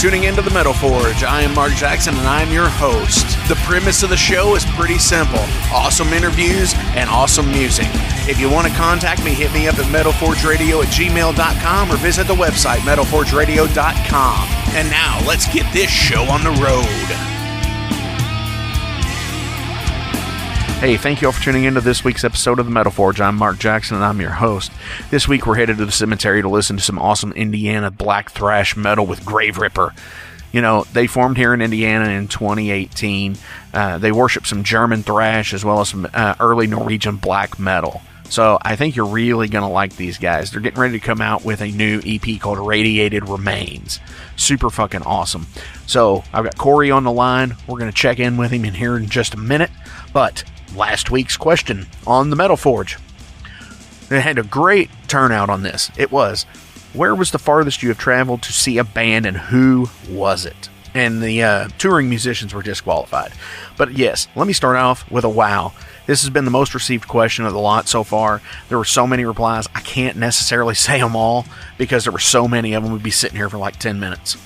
Tuning into the Metal Forge. I am Mark Jackson and I'm your host. The premise of the show is pretty simple awesome interviews and awesome music. If you want to contact me, hit me up at metalforgeradio at gmail.com or visit the website metalforgeradio.com. And now let's get this show on the road. Hey, thank you all for tuning into this week's episode of the Metal Forge. I'm Mark Jackson and I'm your host. This week we're headed to the cemetery to listen to some awesome Indiana black thrash metal with Graveripper. You know, they formed here in Indiana in 2018. Uh, they worship some German thrash as well as some uh, early Norwegian black metal. So I think you're really going to like these guys. They're getting ready to come out with a new EP called Radiated Remains. Super fucking awesome. So I've got Corey on the line. We're going to check in with him in here in just a minute. But last week's question on the Metal Forge. It had a great turnout on this. It was, where was the farthest you have traveled to see a band and who was it? And the uh, touring musicians were disqualified. But yes, let me start off with a wow. This has been the most received question of the lot so far. There were so many replies, I can't necessarily say them all because there were so many of them. We'd be sitting here for like 10 minutes.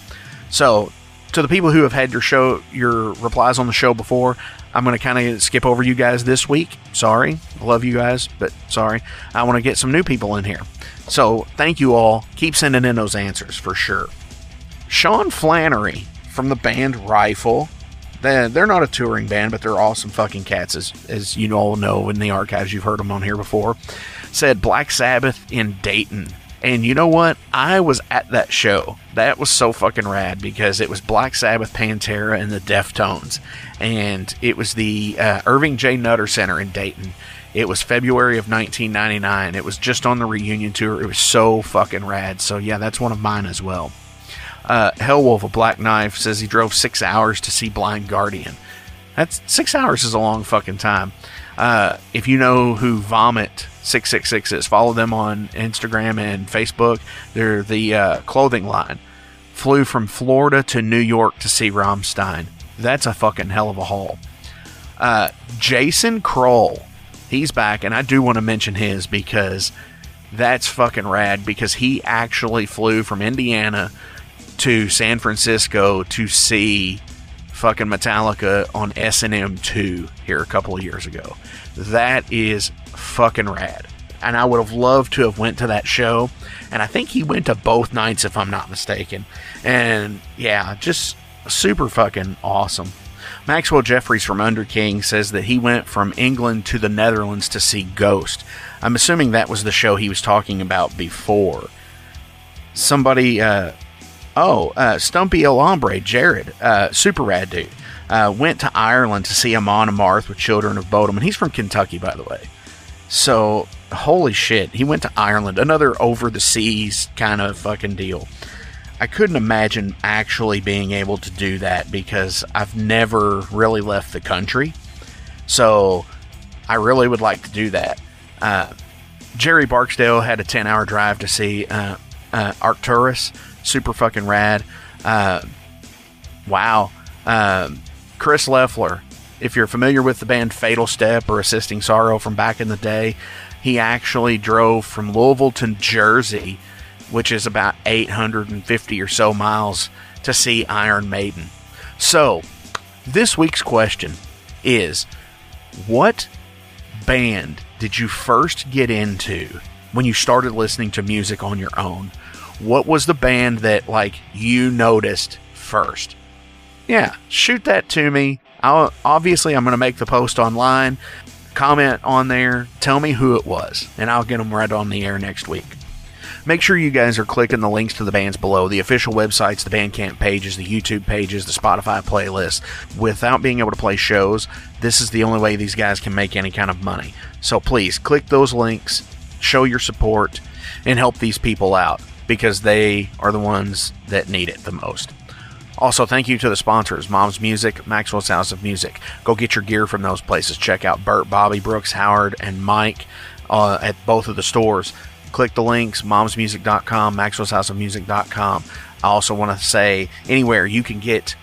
So, to the people who have had your show, your replies on the show before, I'm going to kind of skip over you guys this week. Sorry. Love you guys, but sorry. I want to get some new people in here. So thank you all. Keep sending in those answers for sure. Sean Flannery from the band Rifle. They're not a touring band, but they're awesome fucking cats, as, as you all know in the archives. You've heard them on here before. Said Black Sabbath in Dayton and you know what? I was at that show. That was so fucking rad because it was Black Sabbath, Pantera, and the Deftones. And it was the uh, Ervin J. Nutter Center in Dayton. It was February of 1999. It was just on the reunion tour. It was so fucking rad. So, yeah, that's one of mine as well. Uh, Hellwolf, a Black Knife, says he drove six hours to see Blind Guardian. That's six hours is a long fucking time. Uh, if you know who Vomit 666 is. Follow them on Instagram and Facebook. They're the uh, clothing line. Flew from Florida to New York to see Rammstein. That's a fucking hell of a haul. Uh, Jason Kroll, he's back, and I do want to mention his because that's fucking rad because he actually flew from Indiana to San Francisco to see fucking Metallica on S&M 2 here a couple of years ago. That is fucking rad. And I would have loved to have went to that show. And I think he went to both nights if I'm not mistaken. And yeah, just super fucking awesome. Maxwell Jeffries from Underking says that he went from England to the Netherlands to see Ghost. I'm assuming that was the show he was talking about before. Somebody, uh, oh, uh, Stumpy El Hombre, Jared, uh, super rad dude, uh, went to Ireland to see Amon Amarth with Children of Bodom. And he's from Kentucky, by the way. So, holy shit, he went to Ireland, another over the seas kind of fucking deal. I couldn't imagine actually being able to do that because I've never really left the country. So, I really would like to do that. Uh, Jerry Barksdale had a 10 hour drive to see uh, uh, Arcturus. Super fucking rad. Uh, wow. Um, Chris Leffler if you're familiar with the band Fatal Step or Assisting Sorrow from back in the day, he actually drove from Louisville to Jersey which is about 850 or so miles to see Iron Maiden. So, this week's question is what band did you first get into when you started listening to music on your own? What was the band that like you noticed first? Yeah, shoot that to me. I'll, obviously, I'm going to make the post online. Comment on there. Tell me who it was, and I'll get them right on the air next week. Make sure you guys are clicking the links to the bands below the official websites, the Bandcamp pages, the YouTube pages, the Spotify playlist. Without being able to play shows, this is the only way these guys can make any kind of money. So please click those links, show your support, and help these people out because they are the ones that need it the most. Also, thank you to the sponsors Mom's Music, Maxwell's House of Music. Go get your gear from those places. Check out Bert, Bobby, Brooks, Howard, and Mike uh, at both of the stores. Click the links momsmusic.com, Maxwell's House of Music.com. I also want to say anywhere you can get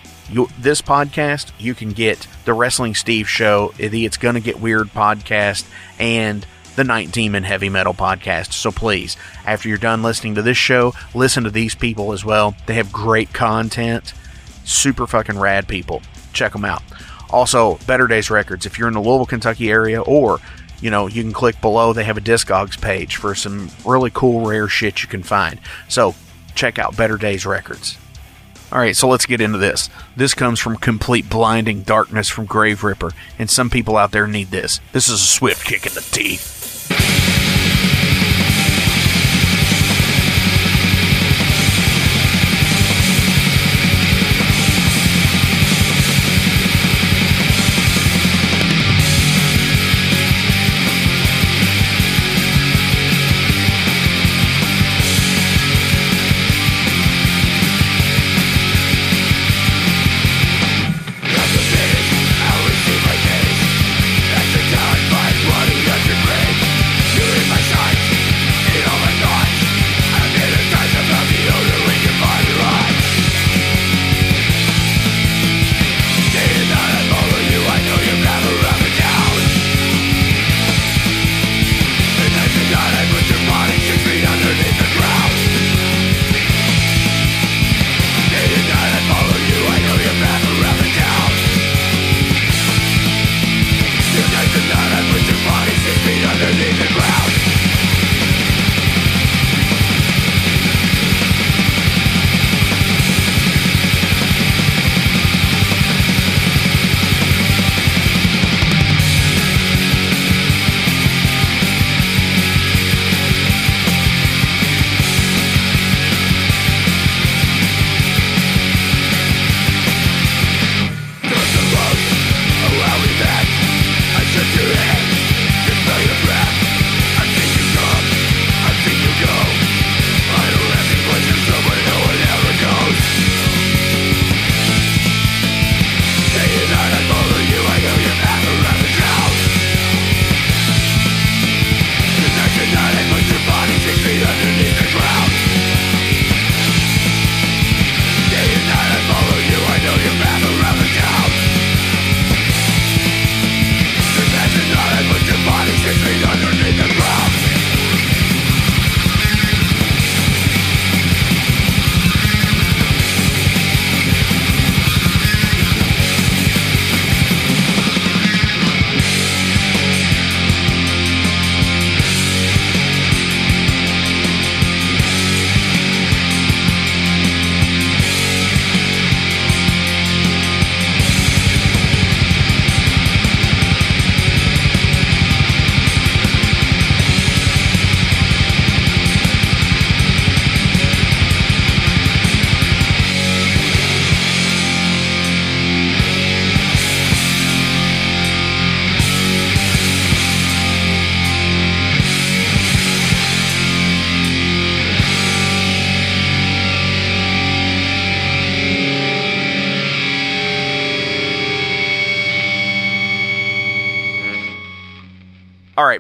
this podcast, you can get the Wrestling Steve Show, the It's Gonna Get Weird podcast, and the Night Demon Heavy Metal podcast. So please, after you're done listening to this show, listen to these people as well. They have great content super fucking rad people. Check them out. Also, Better Days Records. If you're in the Louisville, Kentucky area, or you know, you can click below. They have a Discogs page for some really cool, rare shit you can find. So check out Better Days Records. All right, so let's get into this. This comes from complete blinding darkness from Graveripper, and some people out there need this. This is a swift kick in the teeth. Thank you.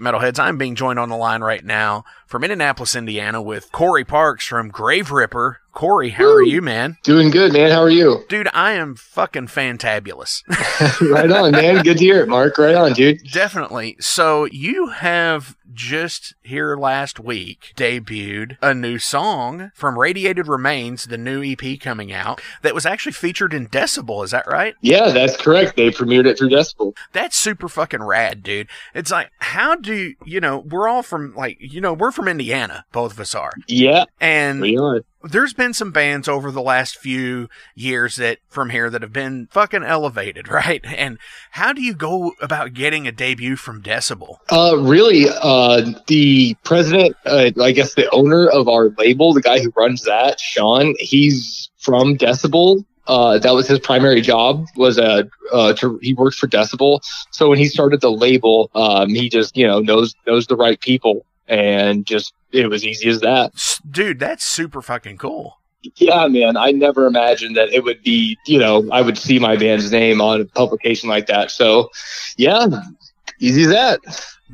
Right, metalheads, I'm being joined on the line right now from Indianapolis, Indiana, with Corey Parks from Graveripper. Corey, how Woo! are you, man? Doing good, man. How are you? Dude, I am fucking fantabulous. right on, man. Good to hear it, Mark. Right on, dude. Definitely. So you have just here last week debuted a new song from Radiated Remains, the new EP coming out, that was actually featured in Decibel. Is that right? Yeah, that's correct. They premiered it through Decibel. That's super fucking rad, dude. It's like, how do you know? We're all from like, you know, we're from Indiana. Both of us are. Yeah, And we are. there's been some bands over the last few years that from here that have been fucking elevated, right? And how do you go about getting a debut from Decibel? Uh, really, uh, the president, uh, I guess the owner of our label, the guy who runs that, Sean, he's from Decibel. Uh, that was his primary job was uh, uh to, he works for Decibel. So when he started the label, um, he just, you know, knows, knows the right people and just, it was easy as that. Dude, that's super fucking cool. Yeah, man. I never imagined that it would be, you know, I would see my band's name on a publication like that. So yeah, easy as that.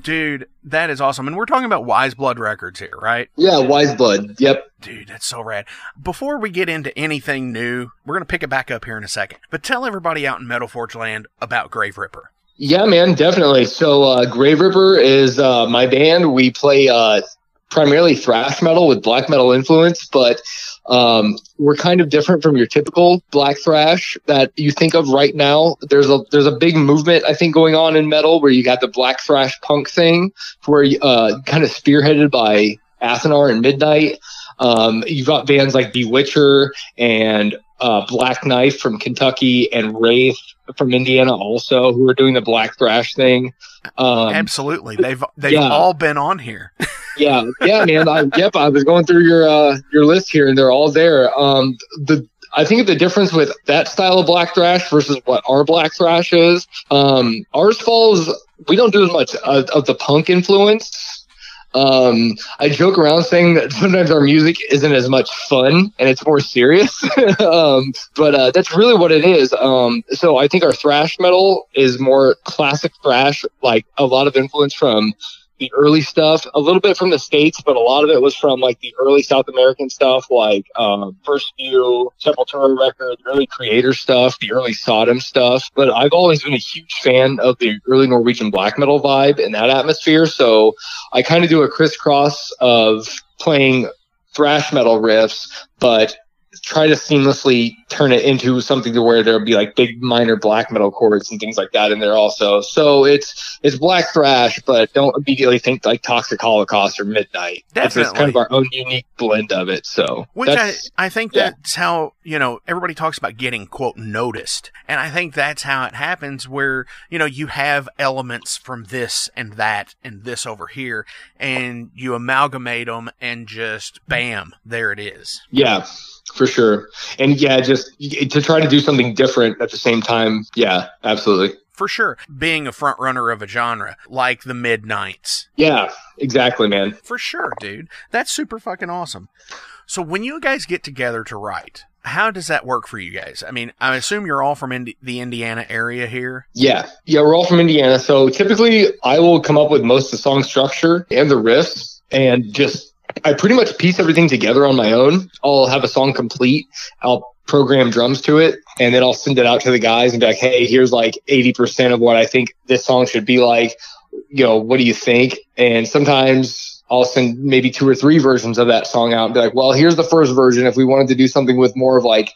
Dude, that is awesome. And we're talking about Wise Blood Records here, right? Yeah, Wise Blood. Yep. Dude, that's so rad. Before we get into anything new, we're going to pick it back up here in a second. But tell everybody out in Metal Forge land about Graveripper. Yeah, man, definitely. So, uh, Graveripper is uh, my band. We play uh, primarily thrash metal with black metal influence, but um, we're kind of different from your typical black thrash that you think of right now. There's a there's a big movement I think going on in metal where you got the black thrash punk thing, where uh, kind of spearheaded by Athanar and Midnight. Um, you've got bands like Bewitcher and uh, Black Knife from Kentucky and Wraith from Indiana also who are doing the black thrash thing. Um, Absolutely. They've they've yeah. all been on here. yeah, yeah, man. I, yep, I was going through your uh, your list here, and they're all there. Um, the I think the difference with that style of black thrash versus what our black thrash is, um, ours falls. We don't do as much of, of the punk influence. Um, I joke around saying that sometimes our music isn't as much fun and it's more serious. um, but uh, that's really what it is. Um, so I think our thrash metal is more classic thrash, like a lot of influence from the early stuff, a little bit from the states, but a lot of it was from like the early South American stuff, like um, First View, Sepultura records, early Kreator stuff, the early Sodom stuff. But I've always been a huge fan of the early Norwegian black metal vibe and that atmosphere. So I kind of do a crisscross of playing thrash metal riffs, but try to seamlessly turn it into something to where there'll be like big minor black metal chords and things like that in there also. So it's it's black thrash, but don't immediately think like Toxic Holocaust or Midnight. It's, it's kind of our own unique blend of it. So Which I, I think yeah. that's how, you know, everybody talks about getting, quote, noticed. And I think that's how it happens where, you know, you have elements from this and that and this over here, and you amalgamate them and just bam, there it is. yeah, for sure. And yeah, just to try to do something different at the same time. Yeah, absolutely. For sure. Being a front runner of a genre, like the Midnights. Yeah, exactly, man. For sure, dude. That's super fucking awesome. So when you guys get together to write, how does that work for you guys? I mean, I assume you're all from Indi- the Indiana area here. Yeah, yeah, we're all from Indiana. So typically, I will come up with most of the song structure and the riffs, and just I pretty much piece everything together on my own. I'll have a song complete. I'll program drums to it, and then I'll send it out to the guys and be like, "Hey, here's like 80% of what I think this song should be like. You know, what do you think?" And sometimes I'll send maybe two or three versions of that song out and be like, "Well, here's the first version. If we wanted to do something with more of like."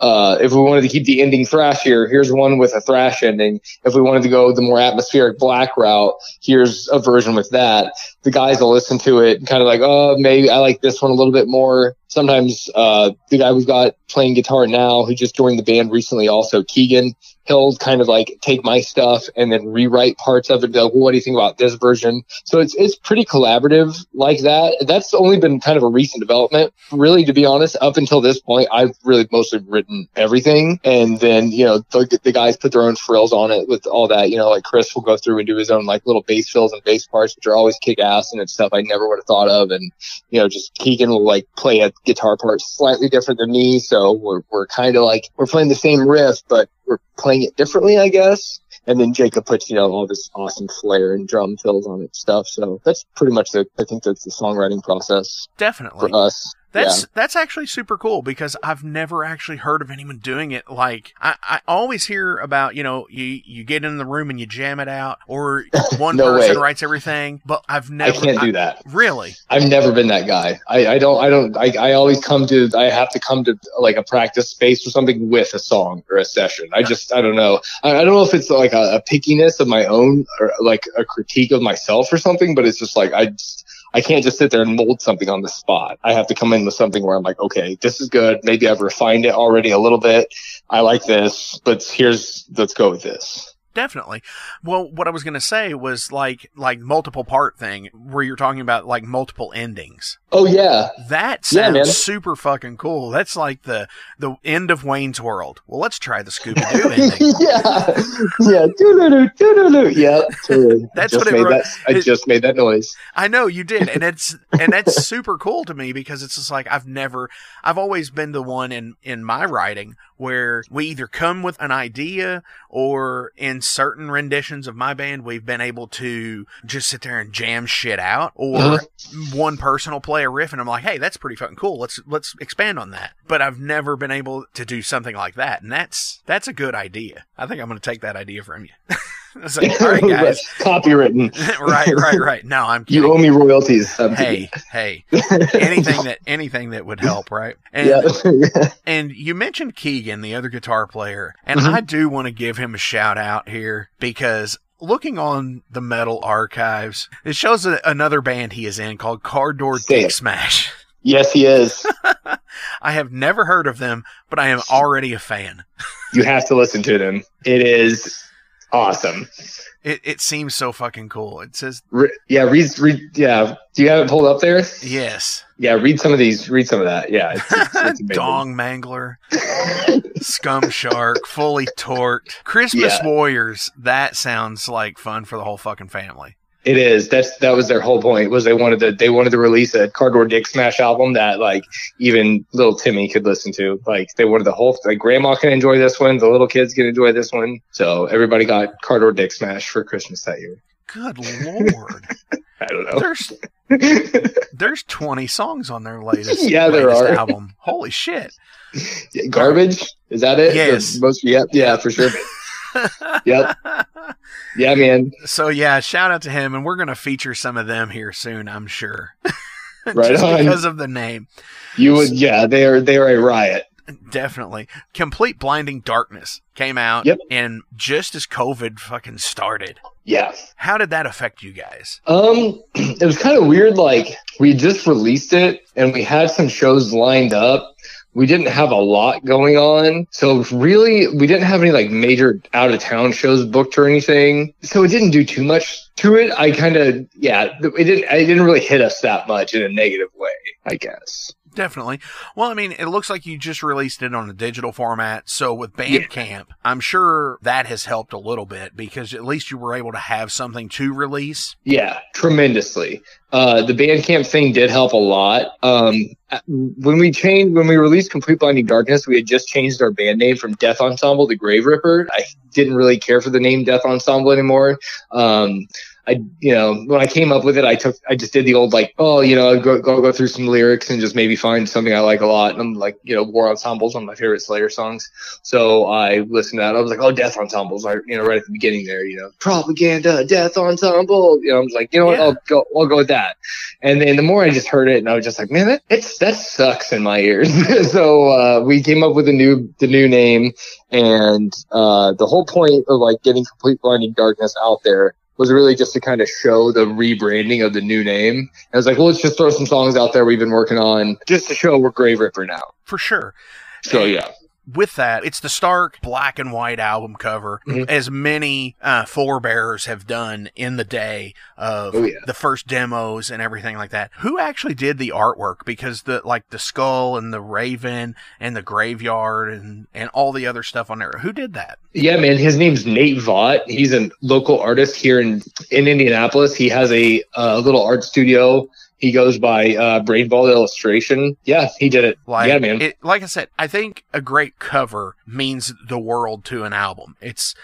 Uh, if we wanted to keep the ending thrashier, here's one with a thrash ending. If we wanted to go the more atmospheric black route, here's a version with that. The guys will listen to it and kind of like, oh, maybe I like this one a little bit more. Sometimes, uh, the guy we've got playing guitar now, who just joined the band recently, also Keegan, he'll kind of like take my stuff and then rewrite parts of it. Like, well, what do you think about this version? So it's it's pretty collaborative like that. That's only been kind of a recent development, really. To be honest, up until this point, I've really mostly written everything, and then you know the, the guys put their own frills on it with all that. You know, like Chris will go through and do his own like little bass fills and bass parts, which are always kick ass and it's stuff I never would have thought of. And you know, just Keegan will like play a guitar part slightly different than me, so we're we're kind of like we're playing the same riff, but we're playing it differently, I guess. And then Jacob puts, you know, all this awesome flair and drum fills on it stuff. So that's pretty much the, I think that's the songwriting process Definitely. for us. That's Yeah. that's actually super cool because I've never actually heard of anyone doing it. Like I, I always hear about, you know, you you get in the room and you jam it out, or one No person way. writes everything. But I've never I can't do that. Really? I've never been that guy. I, I don't. I don't. I, I always come to. I have to come to like a practice space or something with a song or a session. I just. I don't know. I, I don't know if it's like a, a pickiness of my own or like a critique of myself or something. But it's just like I. Just, I can't just sit there and mold something on the spot. I have to come in with something where I'm like, okay, this is good. Maybe I've refined it already a little bit. I like this, but here's let's go with this. Definitely. Well, what I was going to say was like like multiple part thing where you're talking about like multiple endings. Oh yeah, That sounds man. super fucking cool. That's like the the end of Wayne's World. Well, let's try the Scooby Doo ending. yeah, yeah, doo-doo-doo, doo-doo-doo. yeah, totally. That's just what it that. I just made that noise. I know you did, and it's and that's super cool to me because it's just like I've never, I've always been the one in in my writing where we either come with an idea or in certain renditions of my band we've been able to just sit there and jam shit out, or Uh-huh. one person will play a riff and I'm like, hey, that's pretty fucking cool. Let's let's expand on that. But I've never been able to do something like that, and that's that's a good idea. I think I'm going to take that idea from you. it's like, all right, guys. Copywritten. right, right, right. No, I'm kidding You owe me royalties. Um, hey, hey, anything that anything that would help, right? And yeah. and you mentioned Keegan, the other guitar player, and Mhm. I do want to give him a shout out here because looking on the metal archives, it shows a, another band he is in called Cardboard Say Dick it. Smash. yes, he is. I have never heard of them, but I am already a fan. You have to listen to them. It is awesome. It it seems so fucking cool. It says Re- yeah, read, read. Yeah, do you have it pulled up there? yes, Yeah, read some of these. Read some of that. Yeah, it's, it's, it's. Dong Mangler. Scum Shark, fully torqued. Christmas Yeah. Warriors. That sounds like fun for the whole fucking family. It is. That's that was their whole point. Was they wanted to they wanted to release a Cardboard Dick Smash album that like even little Timmy could listen to. Like they wanted the whole like Grandma can enjoy this one, the little kids can enjoy this one. So everybody got Cardboard Dick Smash for Christmas that year. Good lord. I don't know. There's there's 20 songs on their latest, Yeah, there latest are. album. Holy shit. Garbage? Is that it? Yes. The most, yep. Yeah, for sure. Yep. Yeah, man. So yeah, shout out to him, and we're gonna feature some of them here soon, I'm sure. Right Just on. because of the name. You would. Yeah, they are. They are a riot. Definitely. Complete Blinding Darkness came out Yep. and just as COVID fucking started. Yeah. How did that affect you guys? Um, it was kind of weird. Like we just released it and we had some shows lined up. We didn't have a lot going on. So really, we didn't have any like major out of town shows booked or anything. So it didn't do too much to it. I kind of, yeah, it didn't, it didn't really hit us that much in a negative way, I guess. Definitely. Well, I mean, it looks like you just released it on a digital format. So with Bandcamp, I'm sure that has helped a little bit because at least you were able to have something to release. Yeah, tremendously. Uh, the Bandcamp thing did help a lot. Um, when we changed, when we released Complete Blinding Darkness, we had just changed our band name from Death Ensemble to Graveripper. I didn't really care for the name Death Ensemble anymore. Um, I, you know, when I came up with it, I took, I just did the old like, oh, you know, go go go through some lyrics and just maybe find something I like a lot. And I'm like, you know, War Ensembles, one of my favorite Slayer songs. So I listened to that. I was like, oh, Death Ensembles, I, you know, right at the beginning there, you know, propaganda, Death Ensemble. You know, I was like, you know what, Yeah. I'll go, I'll go with that. And then the more I just heard it, and I was just like, man, that it's that sucks in my ears. so uh, we came up with a new the new name, and uh, the whole point of like getting complete blinding darkness out there was really just to kind of show the rebranding of the new name. And I was like, well, let's just throw some songs out there we've been working on just to show we're Graveripper now. For sure. So yeah, with that, it's the stark black and white album cover, Mhm. as many uh, forebearers have done in the day of Oh, yeah. the first demos and everything like that. Who actually did the artwork? Because the like the skull and the raven and the graveyard and and all the other stuff on there. Who did that? yeah, man. His name's Nate Vaught. He's a local artist here in in Indianapolis. He has a uh, little art studio. He goes by uh, Brainball Illustration. Yeah, he did it. Like, yeah, man. It, like I said, I think a great cover means the world to an album. It's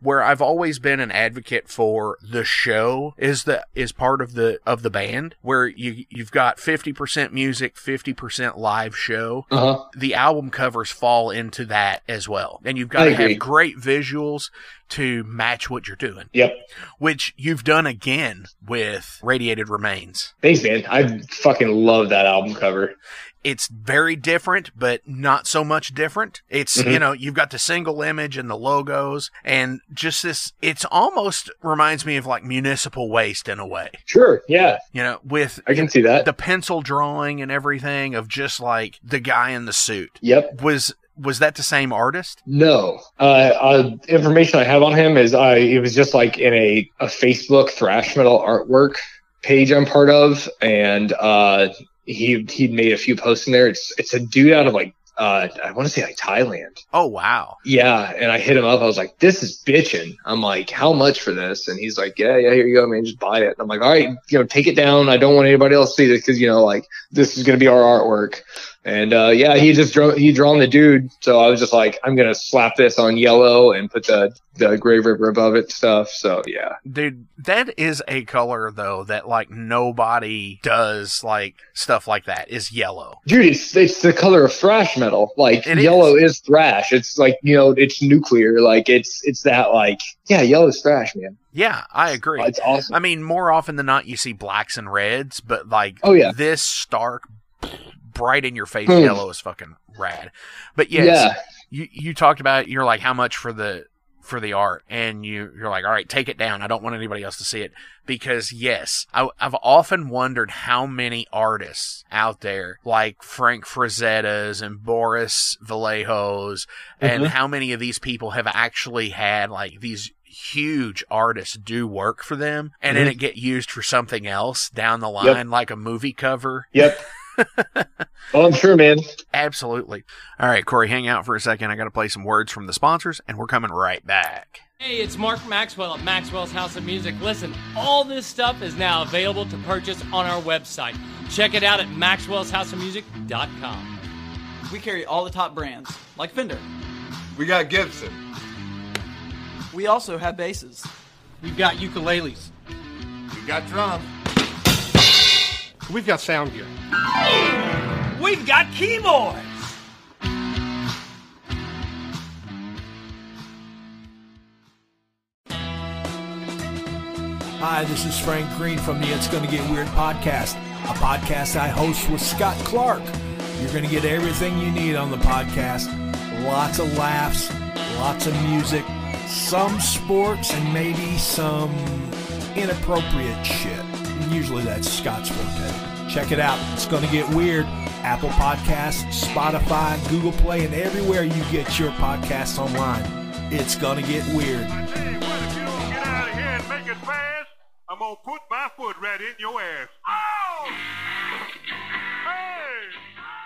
where I've always been an advocate for the show is the is part of the of the band where you you've got 50% music, 50% live show. Uh-huh. The album covers fall into that as well. And you've got I to agree. have great visuals to match what you're doing, Yep. which you've done again with Radiated Remains. Thanks, man. I fucking love that album cover. It's very different, but not so much different. It's, Mhm. you know, you've got the single image and the logos and just this, it's almost reminds me of like municipal waste in a way, Sure. Yeah. you know, with I can see that. the pencil drawing and everything of just like the guy in the suit. Yep. Was, was that the same artist? No. Uh, uh, information I have on him is I it was just like in a, a Facebook thrash metal artwork page I'm part of, and uh, he he made a few posts in there. It's it's a dude out of like uh, I want to say like Thailand. Oh, wow. Yeah, and I hit him up. I was like, "This is bitching." I'm like, "How much for this?" And he's like, "Yeah, yeah, here you go, man. Just buy it." And I'm like, "All right, you know, take it down. I don't want anybody else to see this because you know, like, this is gonna be our artwork." And uh, yeah, he just drew he drawn the dude. So I was just like, "I'm gonna slap this on yellow and put the the Graveripper above it stuff." So yeah, Dude, that is a color though that like nobody does like stuff like that is yellow. dude, it's it's the color of thrash metal. Like It yellow is. thrash. It's like you know, it's nuclear. Like it's it's that like yeah, yellow is thrash, man. Yeah, I agree. It's awesome. I mean, more often than not, you see blacks and reds, but like Oh, yeah. this stark, bright in your face Hmm. yellow is fucking rad. But yes, Yeah. you you talked about you're like how much for the for the art, and you you're like, all right, take it down. I don't want anybody else to see it because yes, I, I've often wondered how many artists out there like Frank Frazetta's and Boris Vallejos, and Mhm. how many of these people have actually had like these huge artists do work for them and then Mhm. it get used for something else down the line like a movie cover Yep. oh, I'm sure, man. Absolutely. All right, Corey, hang out for a second. I got to play some words from the sponsors, and we're coming right back. Hey, it's Mark Maxwell at Maxwell's House of Music. Listen, all this stuff is now available to purchase on our website. Check it out at maxwellshouseofmusic.com. We carry all the top brands, like Fender. We got Gibson. We also have basses. We've got ukuleles. We got drums. We've got sound gear. We've got keyboards! Hi, this is Frank Green from the It's Gonna Get Weird podcast, a podcast I host with Scott Clark. You're gonna get everything you need on the podcast lots of laughs, lots of music, some sports, and maybe some inappropriate shit. Usually that's Scott's forte. Check it out. It's gonna get weird. Apple Podcasts, Spotify, Google Play, and everywhere you get your podcasts online. It's gonna get weird. Hey, what if you don't get out of here and make it fast? I'm gonna put my foot right in your ass. Oh! Hey!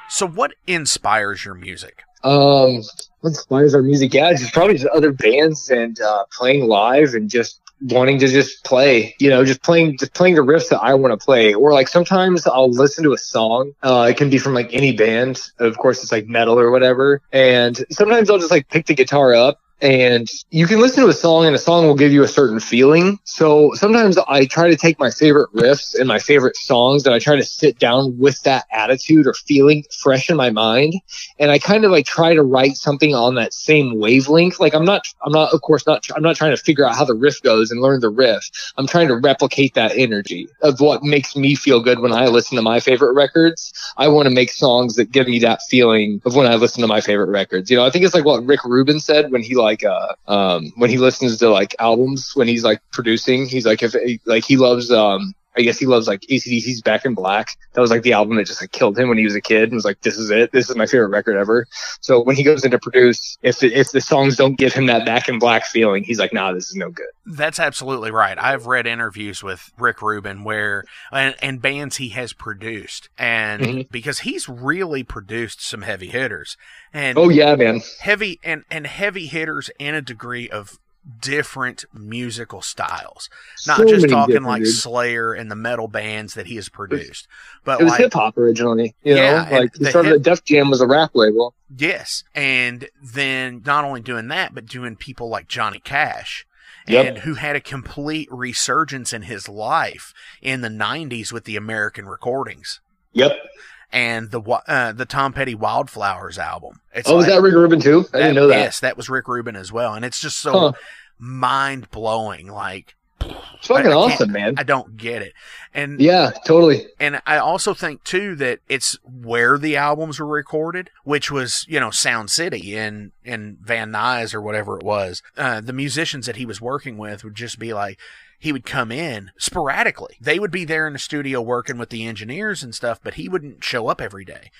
So, what inspires your music? Um, what inspires our music? Yeah, it's probably just other bands and uh, playing live and just wanting to just play. You know, just playing, just playing the riffs that I want to play. Or like sometimes I'll listen to a song. Uh, it can be from like any band. Of course, it's like metal or whatever. And sometimes I'll just like pick the guitar up. And you can listen to a song and a song will give you a certain feeling. So sometimes I try to take my favorite riffs and my favorite songs and I try to sit down with that attitude or feeling fresh in my mind and I kind of like try to write something on that same wavelength. Like I'm not, I'm not, of course, not. I'm not trying to figure out how the riff goes and learn the riff. I'm trying to replicate that energy of what makes me feel good when I listen to my favorite records. I want to make songs that give me that feeling of when I listen to my favorite records. You know, I think it's like what Rick Rubin said when he like, uh, um, when he listens to like albums when he's like producing. He's like, if like he loves, um, I guess he loves like ACDC's Back in Black. That was like the album that just like killed him when he was a kid and was like, this is it. This is my favorite record ever. So when he goes in to produce, if the, if the songs don't give him that Back in Black feeling, he's like, nah, this is no good. That's absolutely right. I've read interviews with Rick Rubin where, and, and bands he has produced, and Mhm. because he's really produced some heavy hitters, and Oh yeah, man. heavy and and heavy hitters and a degree of different musical styles. Not So just talking like dude. Slayer and the metal bands that he has produced, but It was like hip hop originally. You Yeah, know, like he the started hip- Def Jam was a rap label. Yes. And then not only doing that, but doing people like Johnny Cash. Yep. And who had a complete resurgence in his life in the 90s with the American recordings Yep. And the uh, the Tom Petty Wildflowers album. It's Oh, was like- that Rick Rubin too? I didn't know that. Yes, that was Rick Rubin as well. And it's just so Huh. mind blowing. Like, It's fucking I- I awesome, man. I don't get it. And Yeah, totally. and I also think too that it's where the albums were recorded, which was you know Sound City in in Van Nuys or whatever it was. Uh, the musicians that he was working with would just be like. He would come in sporadically. They would be there in the studio working with the engineers and stuff, but he wouldn't show up every day.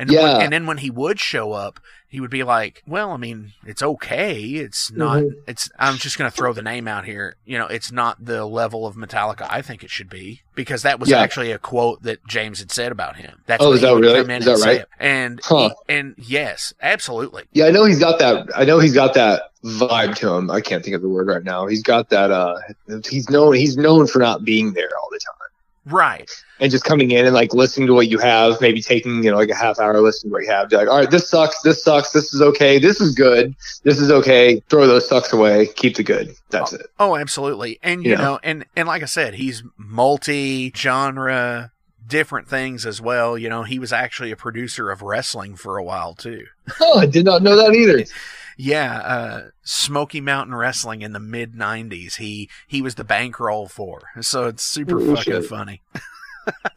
And Yeah. when, and then when he would show up, he would be like, "Well, I mean, it's okay. It's not. Mhm. It's. I'm just going to throw the name out here. You know, it's not the level of Metallica I think it should be because that was Yeah. actually a quote that James had said about him. That's Oh, is that really? Is that right? And Huh. and yes, absolutely. Yeah, I know he's got that. I know he's got that vibe to him. I can't think of the word right now. He's got that. Uh, he's known. He's known for not being there all the time Right. and just coming in and like listening to what you have. Maybe taking you know like a half hour listening to what you have. Like, all right, this sucks. This sucks. This is okay. This is good. This is okay. Throw those sucks away. Keep the good. That's it. Oh, absolutely. And you Yeah. know, and and like I said, he's multi-genre, different things as well. You know, he was actually a producer of wrestling for a while too. Oh, I did not know that either. Yeah, uh, Smoky Mountain Wrestling in the mid '90s. He he was the bankroll for, so it's super Oh, fucking shit. funny.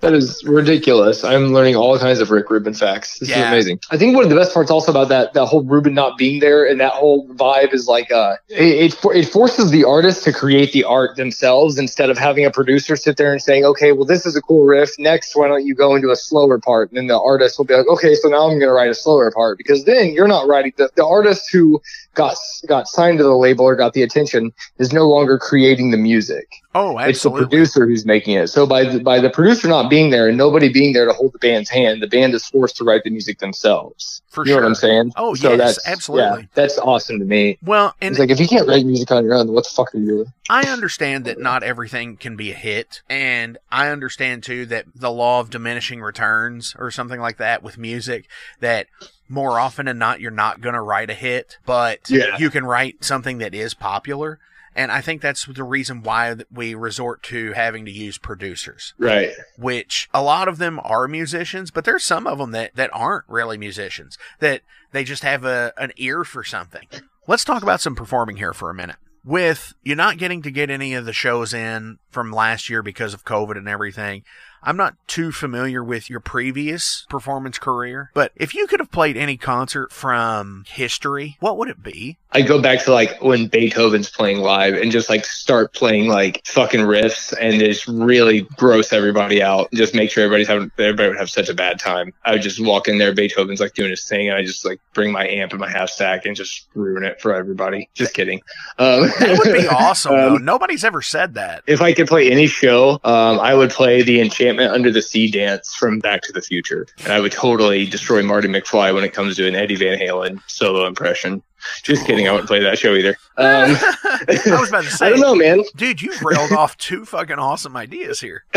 That is ridiculous. I'm learning all kinds of Rick Rubin facts. This is Yeah. amazing. I think one of the best parts also about that that whole Rubin not being there and that whole vibe is like uh it it, it forces the artist to create the art themselves instead of having a producer sit there and saying, okay, well this is a cool riff. Next, why don't you go into a slower part? And then the artist will be like, okay, so now I'm going to write a slower part because then you're not writing the, the artist who got got signed to the label or got the attention is no longer creating the music Oh, absolutely. it's the producer who's making it. So by the, by the producer not being there and nobody being there to hold the band's hand, the band is forced to write the music themselves. For you know what I'm saying? Oh, so yes, that's, absolutely. Yeah, that's awesome to me. Well, and it's like if you can't write music on your own, then what the fuck are you doing? I understand that not everything can be a hit, and I understand too that the law of diminishing returns or something like that with music that more often than not you're not going to write a hit, but Yeah. you can write something that is popular. And I think that's the reason why we resort to having to use producers, Right. which a lot of them are musicians, but there's some of them that, that aren't really musicians, that they just have a, an ear for something. Let's talk about some performing here for a minute. With you not getting to get any of the shows in from last year because of COVID and everything, I'm not too familiar with your previous performance career, but if you could have played any concert from history, what would it be? I go back to like when Beethoven's playing live and just like start playing like fucking riffs and just really gross everybody out. and Just make sure everybody's having everybody would have such a bad time. I would just walk in there, Beethoven's like doing his thing, and I just like bring my amp and my half stack and just ruin it for everybody. Just kidding. Um, That would be awesome, though. um, Nobody's ever said that. if I could play any show, um, I would play the Enchantment Under the Sea dance from Back to the Future, and I would totally destroy Marty McFly when it comes to an Eddie Van Halen solo impression. Just kidding, I wouldn't play that show either. Um, I was about to say, I don't know, man. dude, you've railed off two fucking awesome ideas here.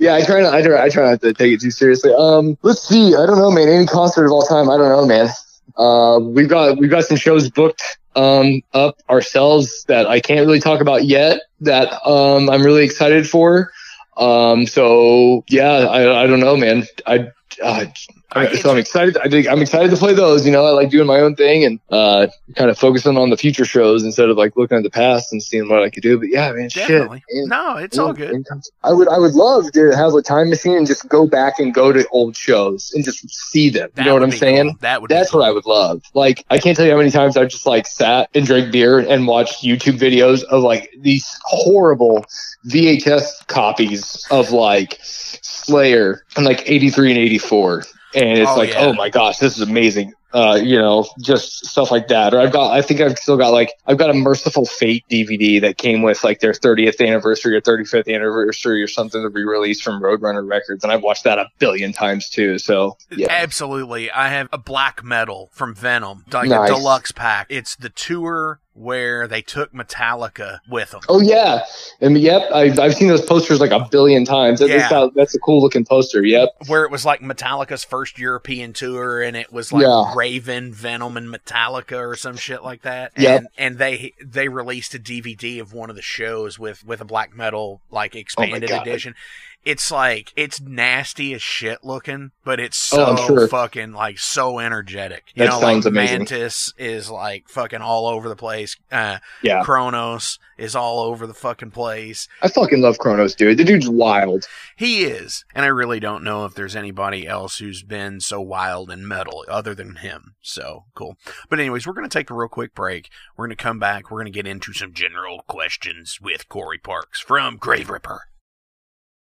yeah, I try not. I try, I try not to take it too seriously. Um, let's see. I don't know, man. Any concert of all time. I don't know, man. Uh, we've got we've got some shows booked um up ourselves that I can't really talk about yet. That um I'm really excited for. Um, so yeah, I I don't know, man. I. Uh, I so I'm excited. I think I'm excited to play those. You know, I like doing my own thing and uh, kind of focusing on the future shows instead of like looking at the past and seeing what I could do. But yeah, man, Definitely. shit. No, it's Yeah, all good. anytime. I would I would love to have a time machine and just go back and go to old shows and just see them. That you know what I'm saying? cool. That would. That's be what I would love. Like I can't tell you how many times I've just like sat and drank beer and watched YouTube videos of like these horrible VHS copies of like Slayer and like 83 and 84. And it's Oh, like, yeah. oh my gosh, this is amazing. Uh, you know, just stuff like that. Or I've got, I think I've still got like, I've got a Mercyful Fate DVD that came with like their 30th anniversary or 35th anniversary or something to be released from Roadrunner Records. And I've watched that a billion times too. So yeah. Absolutely. I have a black metal from Venom, like Nice. a deluxe pack. It's the tour where they took Metallica with them. Oh yeah, and yep, I've I've seen those posters like a billion times. That, Yeah. that's, how- that's a cool looking poster. Yep. Where it was like Metallica's first European tour and it was like Yeah. Raven, Venom, and Metallica or some shit like that. Yep. And, and they they released a DVD of one of the shows with with a black metal like expanded oh God. edition. It's like it's nasty as shit looking, but it's Oh, so I'm sure. fucking like so energetic. You That know, sounds like amazing. Mantas is like fucking all over the place. Uh, Yeah. Cronos is all over the fucking place. I fucking love Cronos, dude. The dude's wild. He is, and I really don't know if there's anybody else who's been so wild in metal other than him. So cool. But anyways, we're gonna take a real quick break. We're gonna come back. We're gonna get into some general questions with Corey Parks from Graveripper.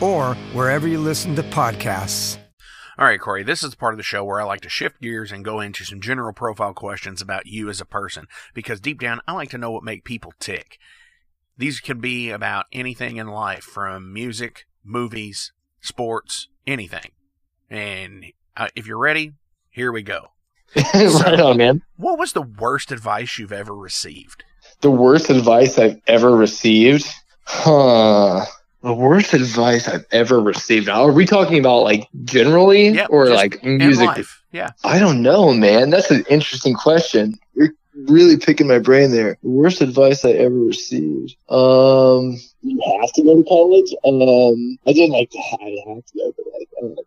or wherever you listen to podcasts. All right, Corey, this is the part of the show where I like to shift gears and go into some general profile questions about you as a person because deep down, I like to know what make people tick. These could be about anything in life from music, movies, sports, anything. And uh, if you're ready, here we go. right on, man. What was the worst advice you've ever received? The worst advice I've ever received? Huh. The worst advice I've ever received. Are we talking about like generally Yep, or like music? Yeah. I don't know, man. That's an interesting question. You're really picking my brain there. The worst advice I ever received. Um, you have to go to college. Um, I didn't like. I have to go, but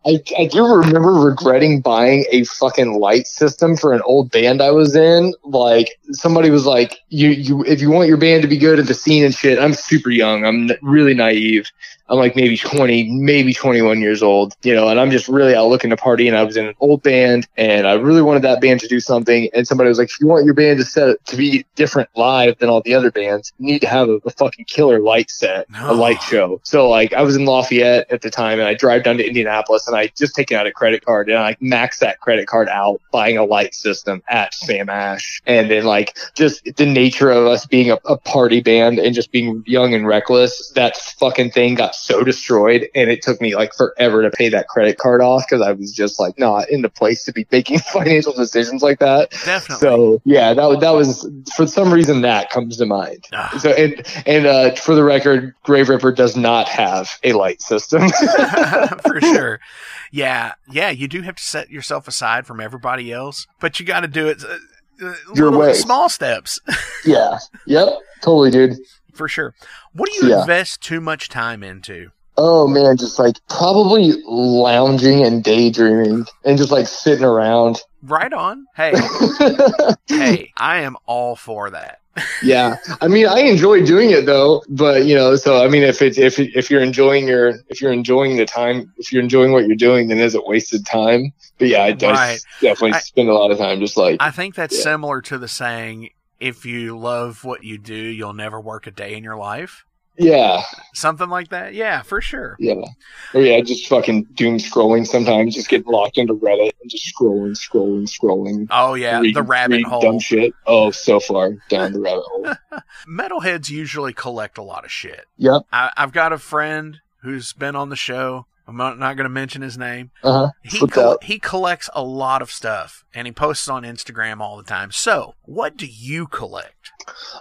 like, I I do remember regretting buying a fucking light system for an old band I was in. Like somebody was like, "You you if you want your band to be good at the scene and shit." I'm super young. I'm really naive. I'm like maybe 20, maybe 21 years old, you know, and I'm just really out looking to party. And I was in an old band and I really wanted that band to do something. And somebody was like, if you want your band to set to be different live than all the other bands, you need to have a, a fucking killer light set, a light show. So like I was in Lafayette at the time and I drive down to Indianapolis and I just taken out a credit card and I maxed that credit card out buying a light system at Sam Ash. And then like just the nature of us being a, a party band and just being young and reckless, that fucking thing got so destroyed and it took me like forever to pay that credit card off because I was just like not in the place to be making financial decisions like that. Definitely. So yeah, that was that was for some reason that comes to mind. So and and uh, for the record, Graveripper does not have a light system. for sure. Yeah, yeah, you do have to set yourself aside from everybody else, but you got to do it uh, uh, Your little way. small steps yeah. Yep. Totally, dude. for sure. What do you Yeah. invest too much time into? Oh man, just like probably lounging and daydreaming and just like sitting around. Right on. Hey, hey, I am all for that. yeah i mean i enjoy doing it though but you know so i mean if it's if if you're enjoying your if you're enjoying the time if you're enjoying what you're doing then is it wasted time but yeah i, Right. definitely I- spend a lot of time just like I think that's Yeah. similar to the saying, if you love what you do, you'll never work a day in your life. Yeah Something like that. Yeah, for sure. yeah or yeah just fucking doom scrolling sometimes just getting locked into reddit and just scrolling scrolling scrolling Oh, yeah, reading- the rabbit hole. dumb shit oh so far down the rabbit hole Metalheads usually collect a lot of shit. yep I, I've got a friend who's been on the show. I'm not, not going to mention his name. uh-huh He up? he collects a lot of stuff, and he posts on Instagram all the time. So, what do you collect?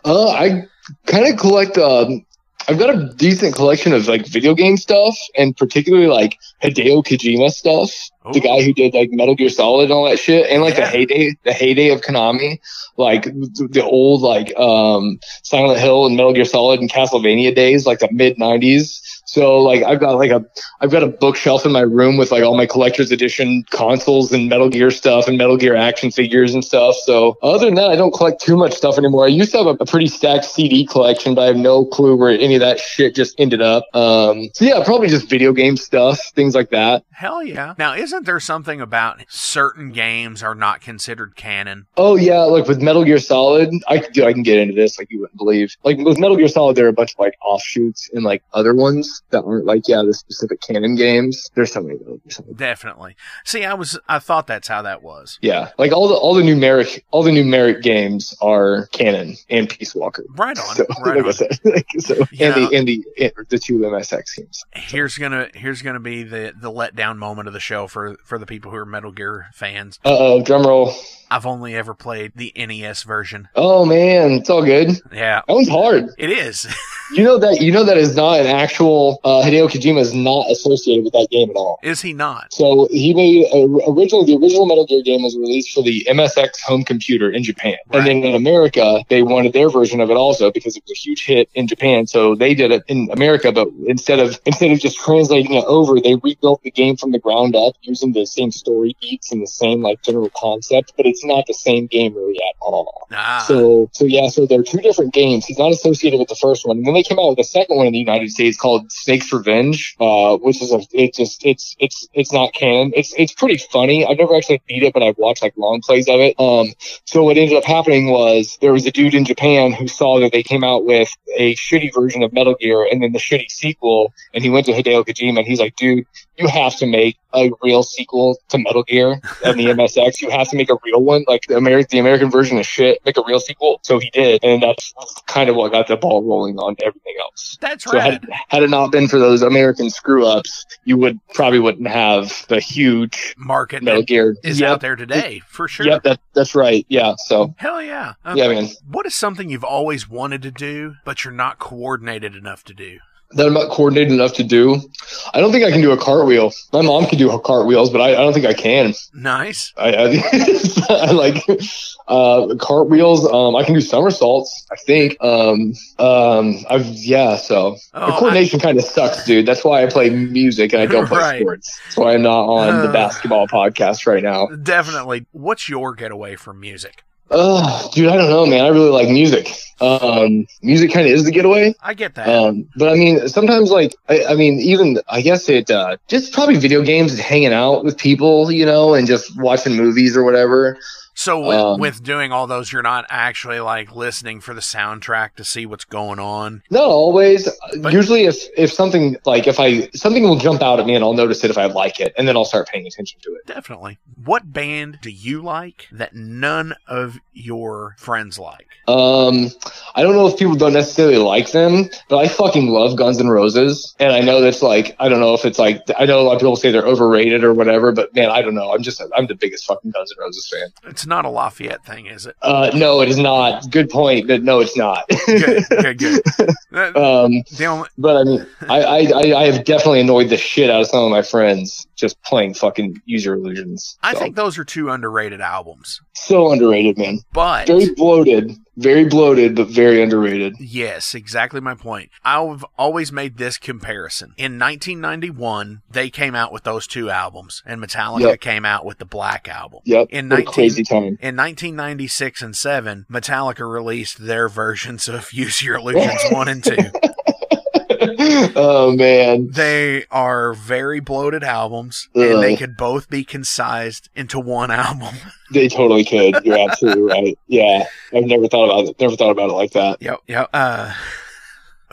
Uh, I kind of collect. Um, I've got a decent collection of like video game stuff, and particularly like Hideo Kojima stuff. The guy who did like Metal Gear Solid and all that shit, and like Yeah. the heyday, the heyday of Konami, like the old like um Silent Hill and Metal Gear Solid and Castlevania days, like the mid '90s. So like I've got like a I've got a bookshelf in my room with like all my collector's edition consoles and Metal Gear stuff and Metal Gear action figures and stuff. So other than that, I don't collect too much stuff anymore. I used to have a, a pretty stacked CD collection, but I have no clue where any of that shit just ended up. Um, so yeah, probably just video game stuff, things like that. Hell yeah. Now, isn't there something about certain games are not considered canon? Oh yeah, like with Metal Gear Solid, I do. I can get into this like you wouldn't believe. Like with Metal Gear Solid, there are a bunch of like offshoots and like other ones that aren't like yeah the specific canon games. There's so many of those. So. Definitely. See, I was I thought that's how that was. Yeah, like all the all the numeric all the numeric games are canon and Peace Walker. Right on. So, right like on. I said, like, so and know- the and the and the two MSX games. Here's gonna here's gonna be the the letdown moment of the show for for the people who are Metal Gear fans. Uh oh, drum roll. I've only ever played the NES version. Oh man, it's all good. Yeah, That one's hard. it is. You know that you know that is not an actual uh, Hideo Kojima is not associated with that game at all. is he not? So he made uh, originally the original Metal Gear game was released for the MSX home computer in Japan, and then in America they wanted their version of it also because it was a huge hit in Japan. So they did it in America, but instead of instead of just translating it over, they rebuilt the game from the ground up using the same story beats and the same like general concept, but it's not the same game really at all. Ah, So, so yeah, so they're two different games. He's not associated with the first one. And then they came out with a second one in the United States called Snake's Revenge, uh, which is a, it just, it's, it's, it's not canon. It's, it's pretty funny. I've never actually beat it, but I've watched like long plays of it. Um, so what ended up happening was there was a dude in Japan who saw that they came out with a shitty version of Metal Gear and then the shitty sequel. And he went to Hideo Kojima and he's like, dude, you have to make a real sequel to Metal Gear and the MSX. You have to make a real one. Like the American, the American version is shit. Make a real sequel. So he did, and that's kind of what got the ball rolling on everything else. that's So right. had, had it not been for those American screw ups, you would probably wouldn't have the huge Market Metal that Gear. is yep, out there today for sure. Yep, that, that's right. Yeah. So Hell yeah. Uh, yeah, man. What is something you've always wanted to do, but you're not coordinated enough to do? That I'm not coordinated enough to do. I don't think I can do a cartwheel. My mom can do cartwheels, but I, I don't think I can. Nice. I, I, I like uh, cartwheels. Um, I can do somersaults. I think. Um, um, I've yeah. So Oh, the coordination kind of sucks, dude. That's why I play music and I don't play Right. sports. That's why I'm not on the Uh. basketball podcast right now. Definitely. What's your getaway from music? Uh, dude, I don't know, man. I really like music. Um, music kind of is the getaway. I get that. Um, but I mean, sometimes like, I, I mean, even, I guess it, uh, just probably video games and hanging out with people, you know, and just watching movies or whatever. So with, um, with doing all those, you're not actually like listening for the soundtrack to see what's going on. Not always. But- Usually, if if something like if I something will jump out at me and I'll notice it if I like it, and then I'll start paying attention to it. Definitely. What band do you like that none of your friends like? Um, I don't know if people don't necessarily like them, but I fucking love Guns N' Roses, and I know that's like I don't know if it's like I know a lot of people say they're overrated or whatever, but man, I don't know. I'm just I'm the biggest fucking Guns N' Roses fan. It's not a Lafayette thing, is it? Uh, no, it is not. Good point, but no, it's not. Good, good, good. That- um, only, but I mean, I I I have definitely annoyed the shit out of some of my friends just playing fucking Use Your Illusions. I So, think those are two underrated albums. so underrated, man. But Very bloated, very bloated, but very underrated. Yes, exactly my point. I've always made this comparison. In 1991, they came out with those two albums, and Metallica Yep. came out with the Black Album. Yep, In what a 19 crazy time. In 1996 and 7, Metallica released their versions of Use Your Illusions 1 and 2. oh man, They are very bloated albums, and they could both be concised into one album. they totally could. You're absolutely right. Yeah, I've never thought about it. Never thought about it like that. Yep, yep. Uh,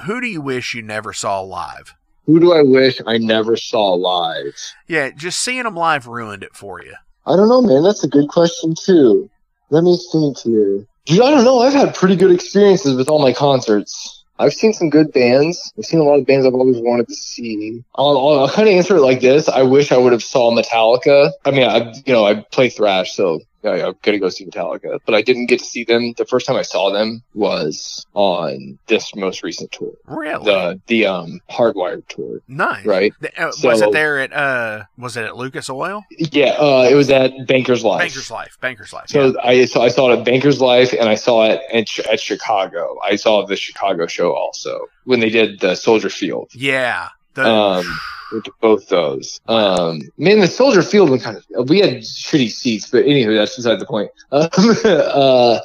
who do you wish you never saw live? Who do I wish I never saw live? Yeah, just seeing them live ruined it for you. I don't know, man. That's a good question too. Let me think here. Dude, I don't know. I've had pretty good experiences with all my concerts. I've seen some good bands. I've seen a lot of bands I've always wanted to see. I'll, I'll, I'll kind of answer it like this. I wish I would have saw Metallica. I mean, I, you know, I play thrash, so yeah, I'm gonna go see Metallica. But I didn't get to see them. The first time I saw them was on this most recent tour, Really? the the um Hardwired tour, nice. right? The- uh, was it there at uh was it at Lucas Oil? Yeah, uh, it was at Banker's Life. Banker's Life. Banker's Life. So yeah. I saw I saw it at Banker's Life and I saw it at, at Chicago. I saw the Chicago show also when they did the Soldier Field. Yeah. The- um, with both those. Um, man, the Soldier Field one kind of we had shitty seats, but anyway, that's beside the point. Um, uh,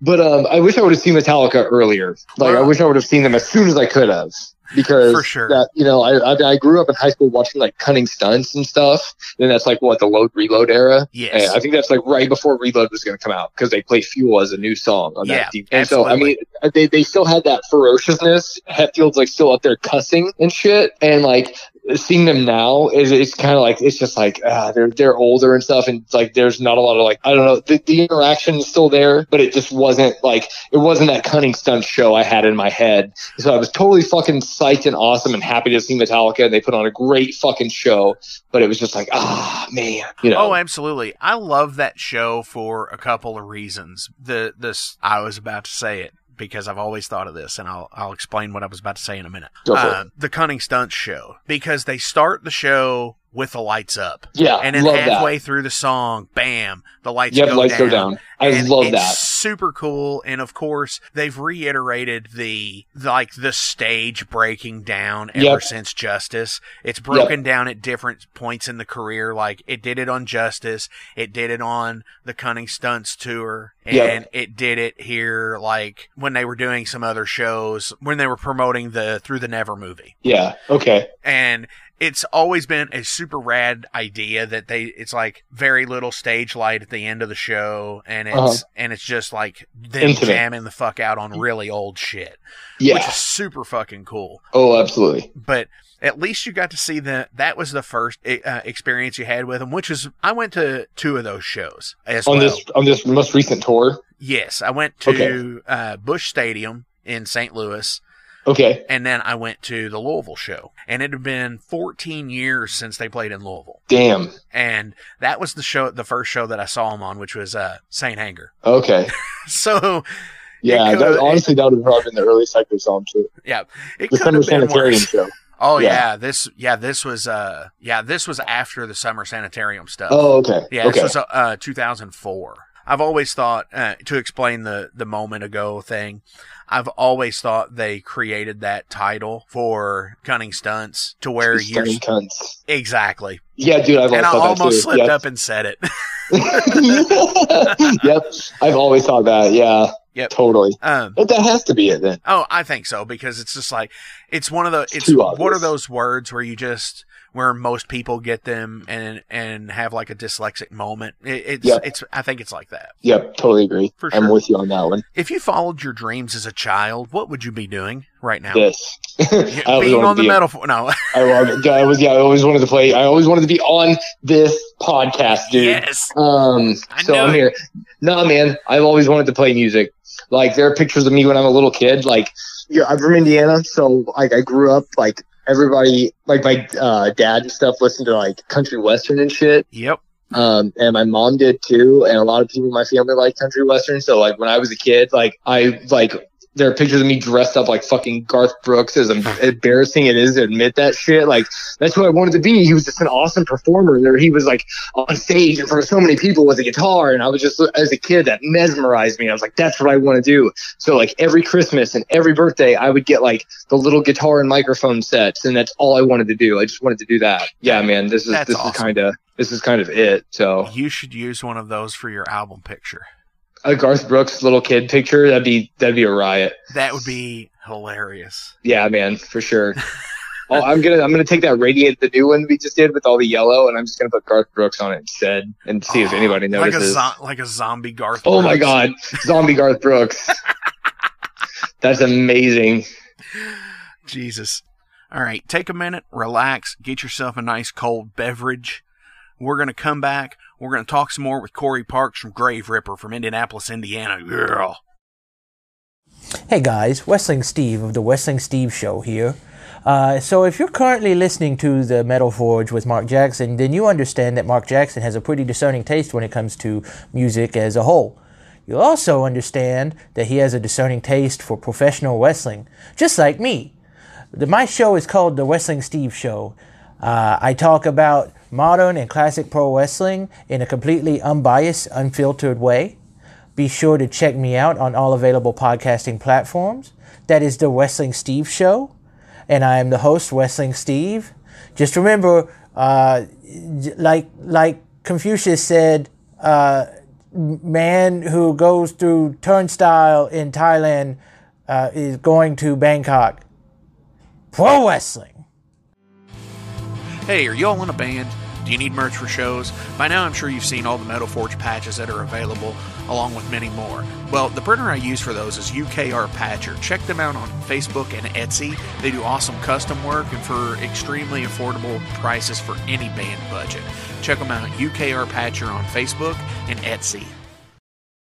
but um, I wish I would have seen Metallica earlier. Like, I wish I would have seen them as soon as I could have. Because For sure. that you know, I, I I grew up in high school watching like cunning stunts and stuff. And that's like what the load reload era. Yes. And I think that's like right before Reload was going to come out because they play Fuel as a new song on Yeah, that. deep- And so I mean, they they still had that ferociousness. Hetfield's like still up there cussing and shit, and like seeing them now is it's kind of like it's just like ah, they're they're older and stuff, and like there's not a lot of like I don't know the, the interaction is still there, but it just wasn't like it wasn't that cunning stunt show I had in my head. So I was totally fucking psyched and awesome and happy to see Metallica, and they put on a great fucking show. But it was just like ah man, you know. Oh, absolutely. I love that show for a couple of reasons. The this I was about to say it because I've always thought of this, and I'll I'll explain what I was about to say in a minute. Go for it. Uh, the Cunning Stunts show because they start the show with the lights up, yeah, and then halfway that. through the song, bam, the lights Yep, go lights down. go down. I and love it's that. super cool and of course they've reiterated the like the stage breaking down ever Yep. since justice it's broken down at different points in the career like it did it on justice it did it on the cunning stunts tour and Yep. it did it here like when they were doing some other shows when they were promoting the through the never movie Yeah. Okay. and it's always been a super rad idea that they it's like very little stage light at the end of the show and it's Uh-huh. and it's just like them Intimate. jamming the fuck out on really old shit Yeah. which is super fucking cool Oh, absolutely. but at least you got to see the that was the first uh, experience you had with them which is i went to two of those shows as On well this on this most recent tour. yes i went to Okay. uh, Busch stadium in st louis Okay. and then I went to the Louisville show, and it had been 14 years since they played in Louisville, Damn. and that was the show, the first show that I saw them on, which was uh, Saint Anger. Okay. So Yeah. That, honestly, that would have probably been the earliest I early Psycho song too. yeah, it The Summer Sanitarium worse. show. Oh yeah. Yeah. this yeah this was uh yeah this was after the summer sanitarium stuff. Oh, okay. Yeah, okay. this was uh 2004. I've always thought uh, to explain the the moment ago thing. I've always thought they created that title for Cunning Stunts to where you're cunts. exactly. Yeah, dude, I've and I almost slipped Yep. up and said it. yep. I've always thought that. Yeah. Yep. Totally. Um, But that has to be it then. oh, I think so because it's just like it's one of the it's too what are those words where you just where most people get them and and have like a dyslexic moment. It, it's Yep. it's I think it's like that. Yep. Totally agree. For I'm sure. with you on that one. If you followed your dreams as a child, what would you be doing right now? This. I always Being on the be metal. fo- No. I love it. I was yeah. I always wanted to play. I always wanted to be on this podcast, dude. yes. Um, I so know I'm here. No, man, I've always wanted to play music. Like there are pictures of me when I'm a little kid. Like, yeah, I'm from Indiana, so like I grew up like everybody, like my uh, dad and stuff, listened to like country western and shit. Yep. Um, and my mom did too, and a lot of people in my family like country western. So like when I was a kid, like I like there are pictures of me dressed up like fucking Garth Brooks. As embarrassing it is to admit that shit, like that's who I wanted to be. He was just an awesome performer. There he was like on stage in front of so many people with a guitar, and I was just as a kid that mesmerized me. I was like, that's what I want to do. So like every Christmas and every birthday, I would get like the little guitar and microphone sets, and that's all I wanted to do. I just wanted to do that. Yeah, man, this is That's this awesome. is kind of this is kind of it. So You should use one of those for your album picture. A Garth Brooks little kid picture that'd be that'd be a riot. That would be hilarious. Yeah, man, for sure. oh, I'm gonna I'm gonna take that radiate the new one we just did with all the yellow, and I'm just gonna put Garth Brooks on it instead, and see if ah, anybody like a notices. zo- like a zombie Garth. oh my god, zombie Garth Brooks. That's amazing. Jesus. All right, take a minute, relax, get yourself a nice cold beverage. We're going to come back. We're going to talk some more with Corey Parks from Graveripper from Indianapolis, Indiana. Girl. Hey guys, Wrestling Steve of the Wrestling Steve Show here. Uh, so, if you're currently listening to the Metal Forge with Mark Jackson, then you understand that Mark Jackson has a pretty discerning taste when it comes to music as a whole. You'll also understand that he has a discerning taste for professional wrestling, just like me. The, my show is called The Wrestling Steve Show. Uh, I talk about modern and classic pro wrestling in a completely unbiased, unfiltered way. Be sure to check me out on all available podcasting platforms. That is The Wrestling Steve Show. and I am the host, Wrestling Steve. Just remember, uh, like like Confucius said, uh, man who goes through turnstile in Thailand uh, is going to Bangkok. Pro wrestling. Hey, are y'all in a band? Do you need merch for shows? By now, I'm sure you've seen all the Metal Forge patches that are available, along with many more. Well, the printer I use for those is UKR Patcher. Check them out on Facebook and Etsy. They do awesome custom work and for extremely affordable prices for any band budget. Check them out, UKR Patcher on Facebook and Etsy.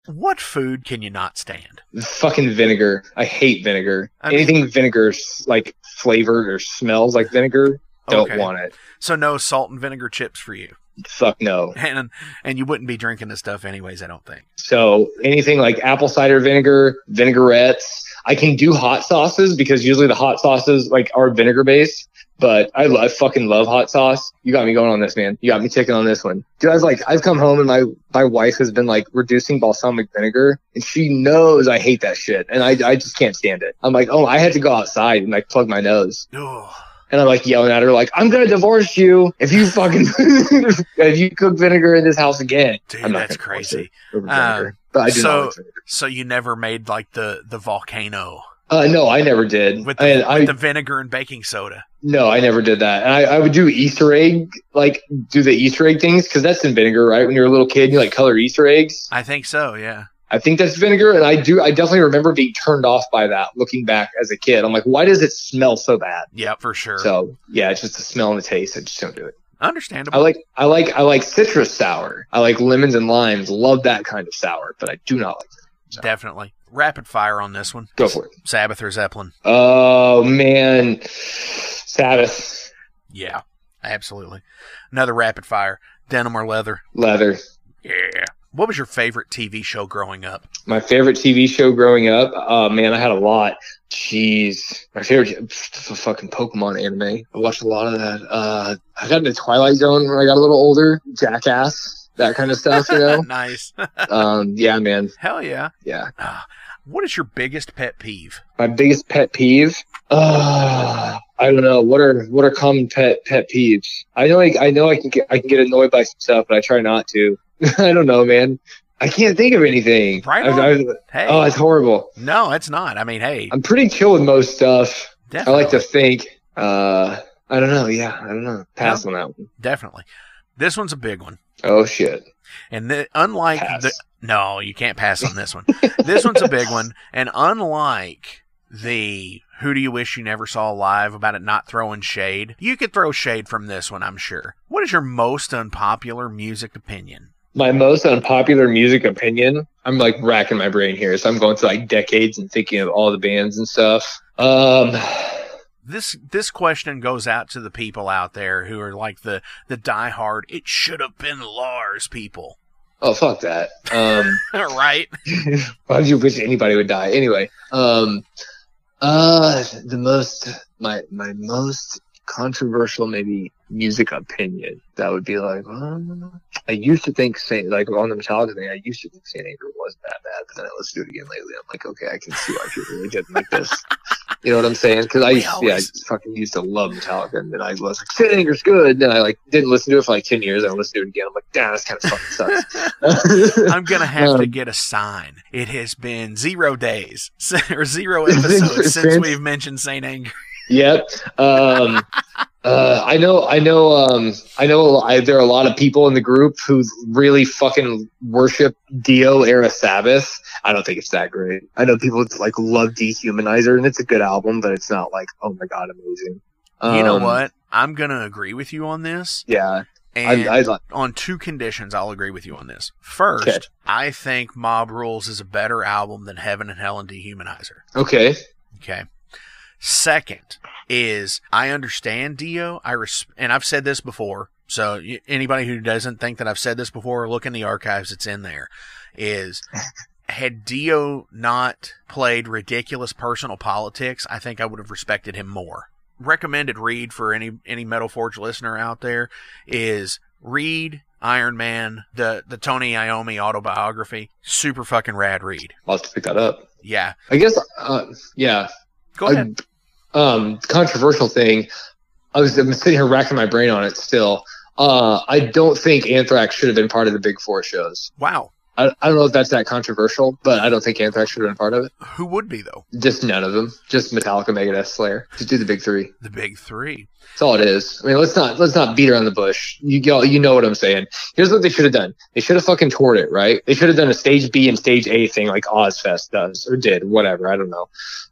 What food can you not stand? Fucking vinegar. I hate vinegar. I mean- Anything vinegar like flavored or smells like vinegar, don't Okay. want it. So no salt and vinegar chips for you. Fuck no. And and you wouldn't be drinking this stuff anyways, I don't think. So anything like apple cider vinegar, vinaigrettes. I can do hot sauces because usually the hot sauces like are vinegar based. But I, I fucking love hot sauce. You got me going on this, man. You got me ticking on this one. Dude, I was like, I've come home and my my wife has been like reducing balsamic vinegar, and she knows I hate that shit, and I I just can't stand it. I'm like, oh, I had to go outside and like plug my nose. Ugh. And I'm like yelling at her, like, I'm gonna divorce you if you fucking if you cook vinegar in this house again. Dude, that's crazy. her over vinegar. Um, but I do so, not like vinegar. so you never made like the the volcano Uh, no, I never did. with the, and with I the vinegar and baking soda. no, I never did that. And I, I would do Easter egg, like do the Easter egg things because that's in vinegar, right? When you're a little kid, you like color Easter eggs. I think so. Yeah. I think that's vinegar, and I do. I definitely remember being turned off by that. Looking back as a kid, I'm like, why does it smell so bad? Yeah, for sure. So yeah, it's just the smell and the taste. I just don't do it. Understandable. I like I like I like citrus sour. I like lemons and limes. Love that kind of sour, but I do not like. it. Definitely. Rapid fire on this one. Go for it. Sabbath or Zeppelin? Oh man, Sabbath Yeah, absolutely. Another rapid fire. Denim or leather? leather. Yeah. What was your favorite TV show growing up? My favorite TV show growing up. Oh man, I had a lot. Jeez, my favorite f- fucking Pokemon anime. I watched a lot of that. Uh, I got into Twilight Zone when I got a little older. Jackass, that kind of stuff. You know. nice. um, yeah, man. Hell yeah. Yeah. Ah, what is your biggest pet peeve? My biggest pet peeve. Uh, I don't know. What are what are common pet pet peeves? I know I, I know I can get I can get annoyed by some stuff, but I try not to. I don't know, man. I can't think of anything. Right on. I've- Hey. Oh, it's horrible. No, it's not. I mean, hey, I'm pretty chill with most stuff. Definitely. I like to think. Uh, I don't know. Yeah, I don't know. Pass on that one. definitely. This one's a big one. Oh shit. And the, unlike Pass. the no, you can't pass on this one. this one's a big one, and unlike the "Who do you wish you never saw alive?" about it not throwing shade, you could throw shade from this one, I'm sure. What is your most unpopular music opinion? My most unpopular music opinion. I'm like racking my brain here, so I'm going through like decades and thinking of all the bands and stuff. Um, This this question goes out to the people out there who are like the the diehard. It should have been Lars people, oh fuck that. Um. right? Why would you wish anybody would die? Anyway, um, uh, the most my my most controversial maybe music opinion that would be like, um, I used to think Saint like on the Metallica thing, I used to think Saint Anger wasn't that bad, but then I listened to it again lately. I'm like, okay, I can see why people really didn't like this. You know what I'm saying? Because I used, yeah, I fucking used to love Metallica, and then I was like, Saint Anger's good. Then I like didn't listen to it for like ten years. I listened to it again. I'm like, damn, this kind of fucking sucks. I'm gonna have to Um, get a sign. It has been zero days or zero episodes since Since- we've mentioned Saint Anger. Yep. Um, uh, I know. I know. Um, I know. I, there are a lot of people in the group who really fucking worship Dio era Sabbath. I don't think it's that great. I know people like love Dehumanizer, and it's a good album, but it's not like oh my god, amazing. you know Um, what? I'm gonna agree with you on this. Yeah. And I, I on two conditions, I'll agree with you on this. First, Okay. I think Mob Rules is a better album than Heaven and Hell and Dehumanizer. Okay. Okay. Second is I understand Dio. I res- and I've said this before. So anybody who doesn't think that I've said this before, look in the archives. It's in there. Is had Dio not played ridiculous personal politics, I think I would have respected him more. Recommended read for any any Metal Forge listener out there is read Iron Man, the the Tony Iommi autobiography. Super fucking rad read. I'll have to pick that up. Yeah. I guess. Uh, yeah. Go I- ahead. Um, controversial thing. I was I'm sitting here racking my brain on it still. Uh, I don't think Anthrax should have been part of the Big Four shows. Wow. I, I don't know if that's that controversial, but I don't think Anthrax should have been part of it. Who would be though? Just none of them. Just Metallica, Megadeth, Slayer. Just do the big three. The big three. That's all it is. I mean, let's not let's not beat around the bush. You go, you know what I'm saying. Here's what they should have done. They should have fucking toured it, right? They should have done a stage B and stage A thing like Ozzfest does or did, whatever. I don't know.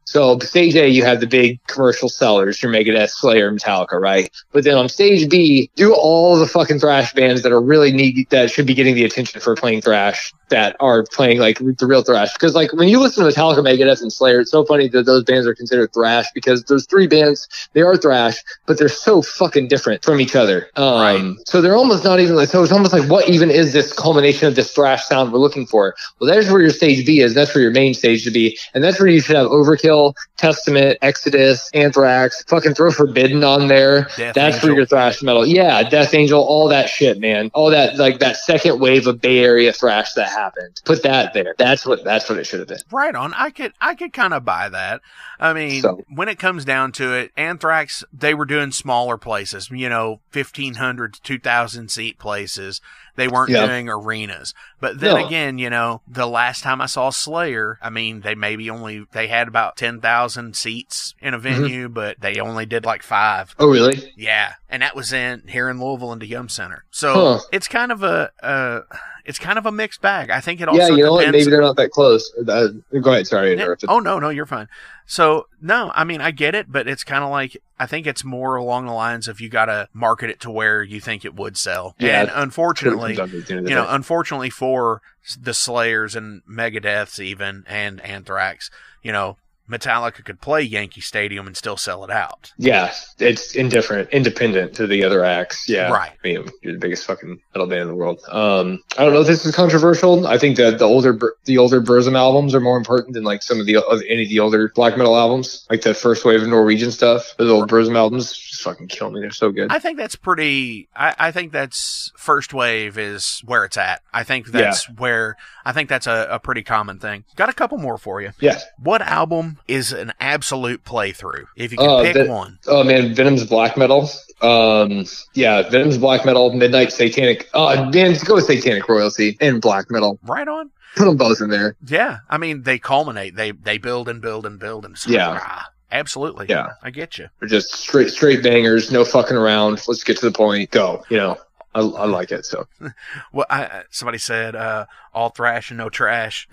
So stage A, you have the big commercial sellers, your Megadeth, Slayer, Metallica, right? But then on stage B, do all the fucking thrash bands that are really need that should be getting the attention for playing thrash that are playing like the real thrash. Because like when you listen to Metallica, Megadeth, and Slayer, it's so funny that those bands are considered thrash because those three bands they are thrash, but they're so fucking different from each other. Um, Right. So they're almost not even like so. It's almost like what even is this culmination of this thrash sound we're looking for? Well, there's where your stage B is. That's where your main stage should be, and that's where you should have Overkill, Testament, Exodus, Anthrax. Fucking throw Forbidden on there. Death that's Angel. where your thrash metal. Yeah, Death Angel, all that shit, man. All that like that second wave of Bay Area thrash that happened. Put that there. That's what that's what it should have been. Right on. I could I could kind of buy that. I mean, So- when it comes down to it, Anthrax they were doing smaller places, you know, 1500 to 2000 seat places. They weren't Yeah. doing arenas. But then No. again, you know, the last time I saw Slayer, I mean, they maybe only they had about 10,000 seats in a venue, but they only did like 5. Oh, really? Yeah, and that was in here in Louisville in the Yum Center. So Huh. it's kind of a uh, it's kind of a mixed bag. I think it also yeah, you know what? Maybe they're not that close. Uh, go ahead. Sorry, interrupted. Oh no, no, you're fine. So no, I mean I get it, but it's kind of like I think it's more along the lines of you got to market it to where you think it would sell. Yeah, and that's what it unfortunately, comes down to at the end of the you know, unfortunately for the Slayers and Megadeths even and Anthrax, you know, Metallica could play Yankee Stadium and still sell it out. Yeah, it's indifferent, independent to the other acts. Yeah, Right. I mean, you're the biggest fucking metal band in the world. Um, I don't know if this is controversial. I think that the older the older Burzum albums are more important than like some of the any of the older black metal albums, like the first wave of Norwegian stuff. Those old Burzum albums just fucking kill me. They're so good. I think that's pretty. I, I think that's first wave is where it's at. I think that's where I think that's a, a pretty common thing. Got a couple more for you. yeah. What album is an absolute playthrough? If you can Uh, pick Ven- one. Oh man, Venom's black metal. Um, yeah, Venom's black metal, Midnight Satanic. Oh man, go with Satanic Royalty and black metal. Right on. Put them both in there. Yeah, I mean they culminate. They they build and build and build and so, Yeah. ah, absolutely. Yeah. I get you. They're just straight straight bangers, no fucking around. Let's get to the point. Go. You know, I, I like it. So Well, I, somebody said uh, all thrash and no trash.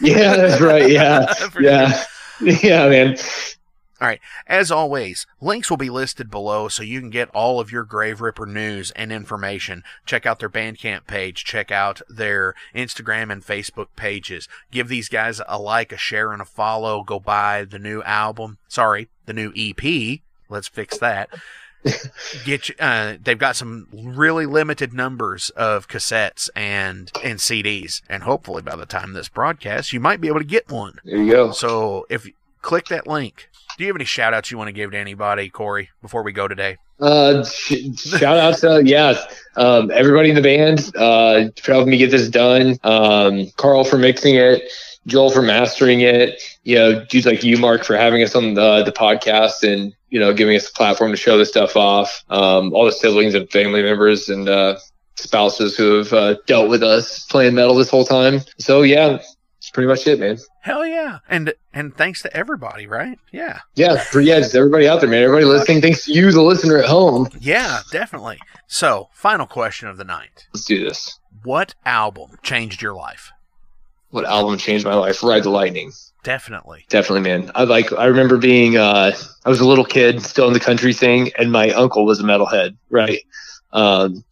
yeah, that's right. Yeah, yeah, yeah, man. All right. As always, links will be listed below so you can get all of your Graveripper news and information. Check out their Bandcamp page. Check out their Instagram and Facebook pages. Give these guys a like, a share, and a follow. Go buy the new album. Sorry, the new EP. Let's fix that. Get uh, they've got some really limited numbers of cassettes and and CDs, and hopefully by the time this broadcast, you might be able to get one. There you go. So if click that link. Do you have any shout outs you want to give to anybody, Corey, before we go today? Uh, sh- shout out to yeah, um, everybody in the band uh, for helping me get this done. Um, Carl for mixing it, Joel for mastering it. You know, dudes like you, Mark, for having us on the the podcast and you know giving us a platform to show this stuff off. Um, all the siblings and family members and uh, spouses who have uh, dealt with us playing metal this whole time. So yeah, that's pretty much it, man. Hell yeah. And and thanks to everybody, right? Yeah. Yeah, for yeah, just everybody out there, man. Everybody listening, thanks to you, the listener at home. Yeah, definitely. So, final question of the night. Let's do this. What album changed your life? What album changed my life? Ride the Lightning. Definitely. Definitely, man. I like. I remember being. Uh, I was a little kid, still in the country thing, and my uncle was a metalhead, right? Um,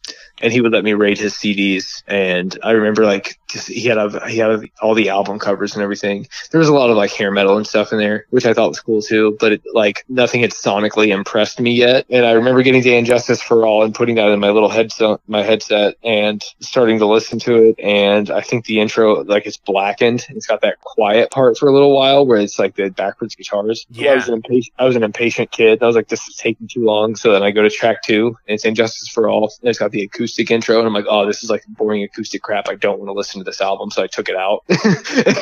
and he would let me rate his CDs, and I remember like just, he had a, he had all the album covers and everything. There was a lot of like hair metal and stuff in there, which I thought was cool too. But it, like nothing had sonically impressed me yet. And I remember getting Day and Justice for All and putting that in my little headset, my headset, and starting to listen to it. And I think the intro like it's blackened. It's got that quiet part for a little while where it's like the backwards guitars. Yeah. I was an impatient. I was an impatient kid. I was like, this is taking too long. So then I go to track two, and it's And Justice for All. And it's got the acoustic acoustic intro, and I'm like, oh, this is like boring acoustic crap. I don't want to listen to this album, so I took it out.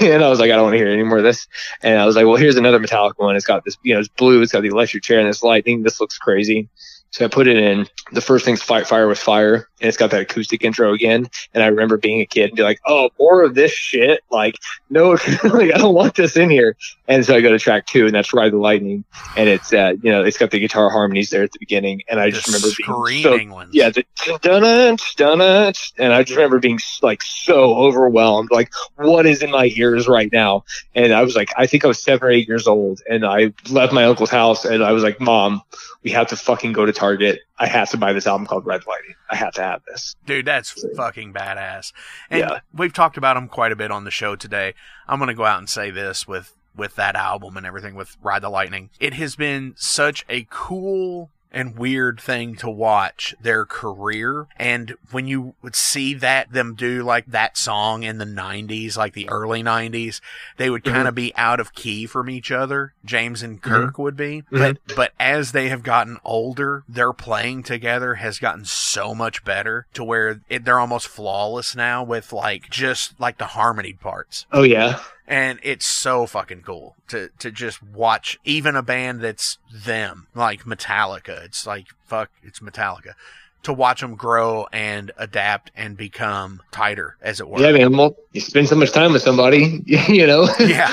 and I was like, I don't want to hear any more of this. And I was like, well, here's another Metallica one. It's got this, you know, it's blue. It's got the electric chair and this lightning. This looks crazy. So I put it in. The first thing's Fight Fire with Fire, and it's got that acoustic intro again. And I remember being a kid and be like, "Oh, more of this shit!" Like, no, like I don't want this in here. And so I go to track two, and that's Ride the Lightning, and it's uh, you know, it's got the guitar harmonies there at the beginning, and I just The remember being screaming so, ones. yeah, the dun dun and I just remember being like so overwhelmed, like what is in my ears right now? And I was like, I think I was seven or eight years old, and I left my uncle's house, and I was like, Mom, we have to fucking go to Target. I have to buy this album called Red Lighting. I have to have this. Dude, that's fucking badass. And Yeah. we've talked about them quite a bit on the show today. I'm going to go out and say this with with that album and everything with Ride the Lightning. It has been such a cool and weird thing to watch their career. And when you would see that them do like that song in the 90s like the early 90s they would mm-hmm. kind of be out of key from each other. James and mm-hmm. Kirk would be. Mm-hmm. But but as they have gotten older their playing together has gotten so much better to where it, they're almost flawless now with like just like the harmony parts. Oh yeah, and it's so fucking cool to to just watch even a band that's them like Metallica. It's like fuck, it's Metallica. To watch them grow and adapt and become tighter, as it were. yeah, man. Well, you spend so much time with somebody, you know. yeah.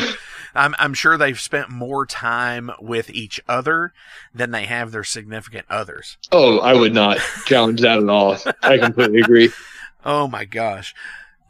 I'm, I'm sure they've spent more time with each other than they have their significant others. Oh, I would not challenge that at all. I completely agree. Oh my gosh.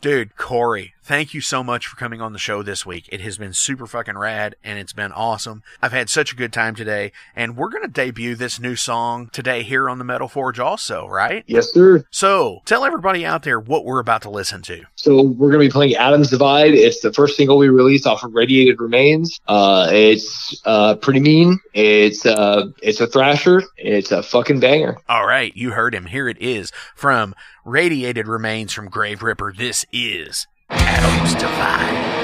Dude, Corey, thank you so much for coming on the show this week. It has been super fucking rad and it's been awesome. I've had such a good time today and we're going to debut this new song today here on the Metal Forge also, right? Yes, sir. So tell everybody out there what we're about to listen to. So we're gonna be playing Adam's Divide. It's the first single we released off of Radiated Remains. Uh, it's uh pretty mean. It's uh it's a thrasher. It's a fucking banger. All right, you heard him. Here it is from Radiated Remains from Graveripper. This is Adam's Divide.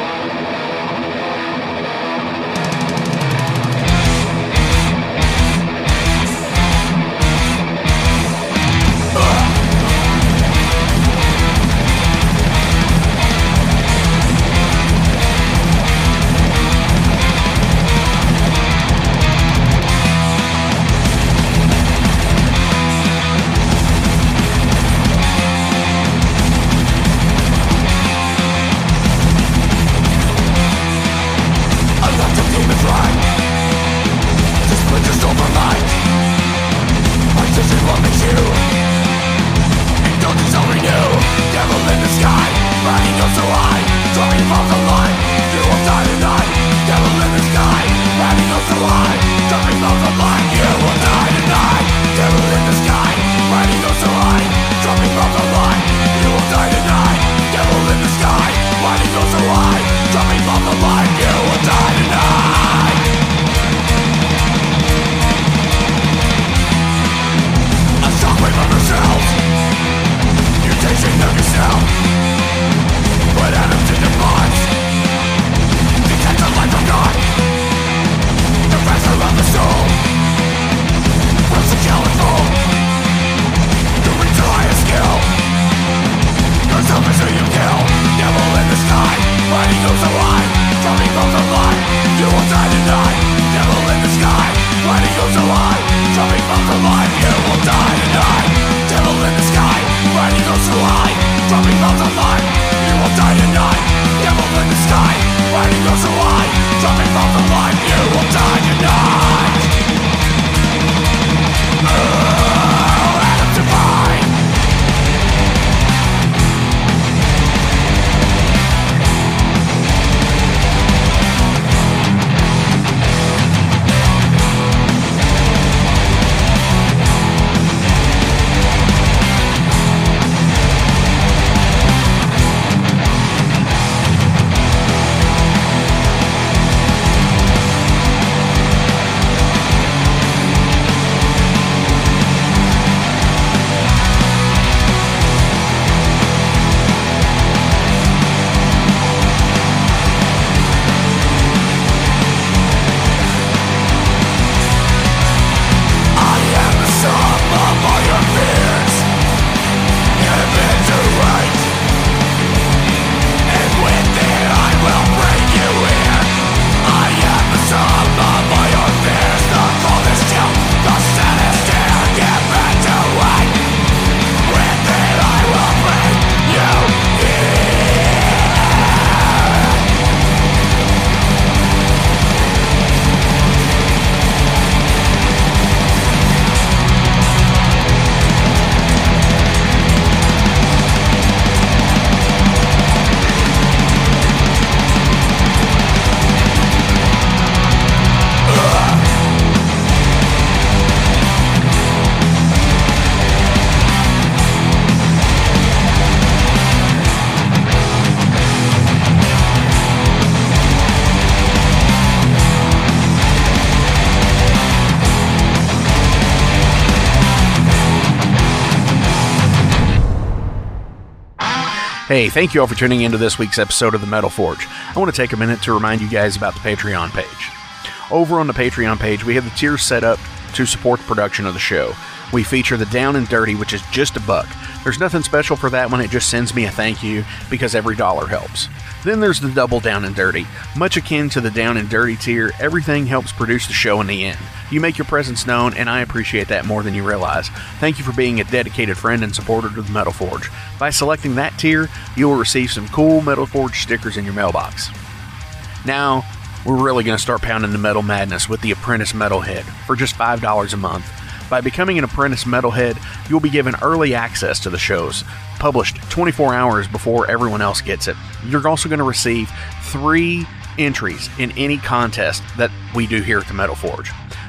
Die tonight, Devil in the sky, waiting for July Dropping from the light, you will die. Hey, thank you all for tuning into this week's episode of the Metal Forge. I want to take a minute to remind you guys about the Patreon page. Over on the Patreon page, we have the tiers set up to support the production of the show. We feature the Down and Dirty, which is just a buck. There's nothing special for that one, it just sends me a thank you because every dollar helps. Then there's the Double Down and Dirty. Much akin to the Down and Dirty tier, everything helps produce the show in the end. You make your presence known, and I appreciate that more than you realize. Thank you for being a dedicated friend and supporter to the Metal Forge. By selecting that tier, you will receive some cool Metal Forge stickers in your mailbox. Now, we're really going to start pounding the metal madness with the Apprentice Metalhead for just $5 a month. By becoming an Apprentice Metalhead, you'll be given early access to the shows, published 24 hours before everyone else gets it. You're also going to receive three entries in any contest that we do here at the Metal Forge.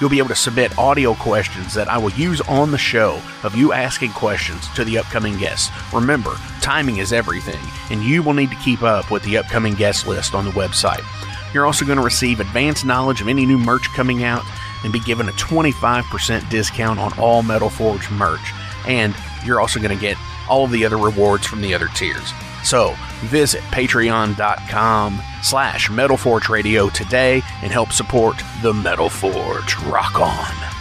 You'll be able to submit audio questions that I will use on the show of you asking questions to the upcoming guests. Remember, timing is everything, and you will need to keep up with the upcoming guest list on the website. You're also going to receive advanced knowledge of any new merch coming out and be given a 25% discount on all Metal Forge merch. And you're also going to get all of the other rewards from the other tiers. So visit patreon.com slash Metal Forge Radio today and help support the Metal Forge. Rock on.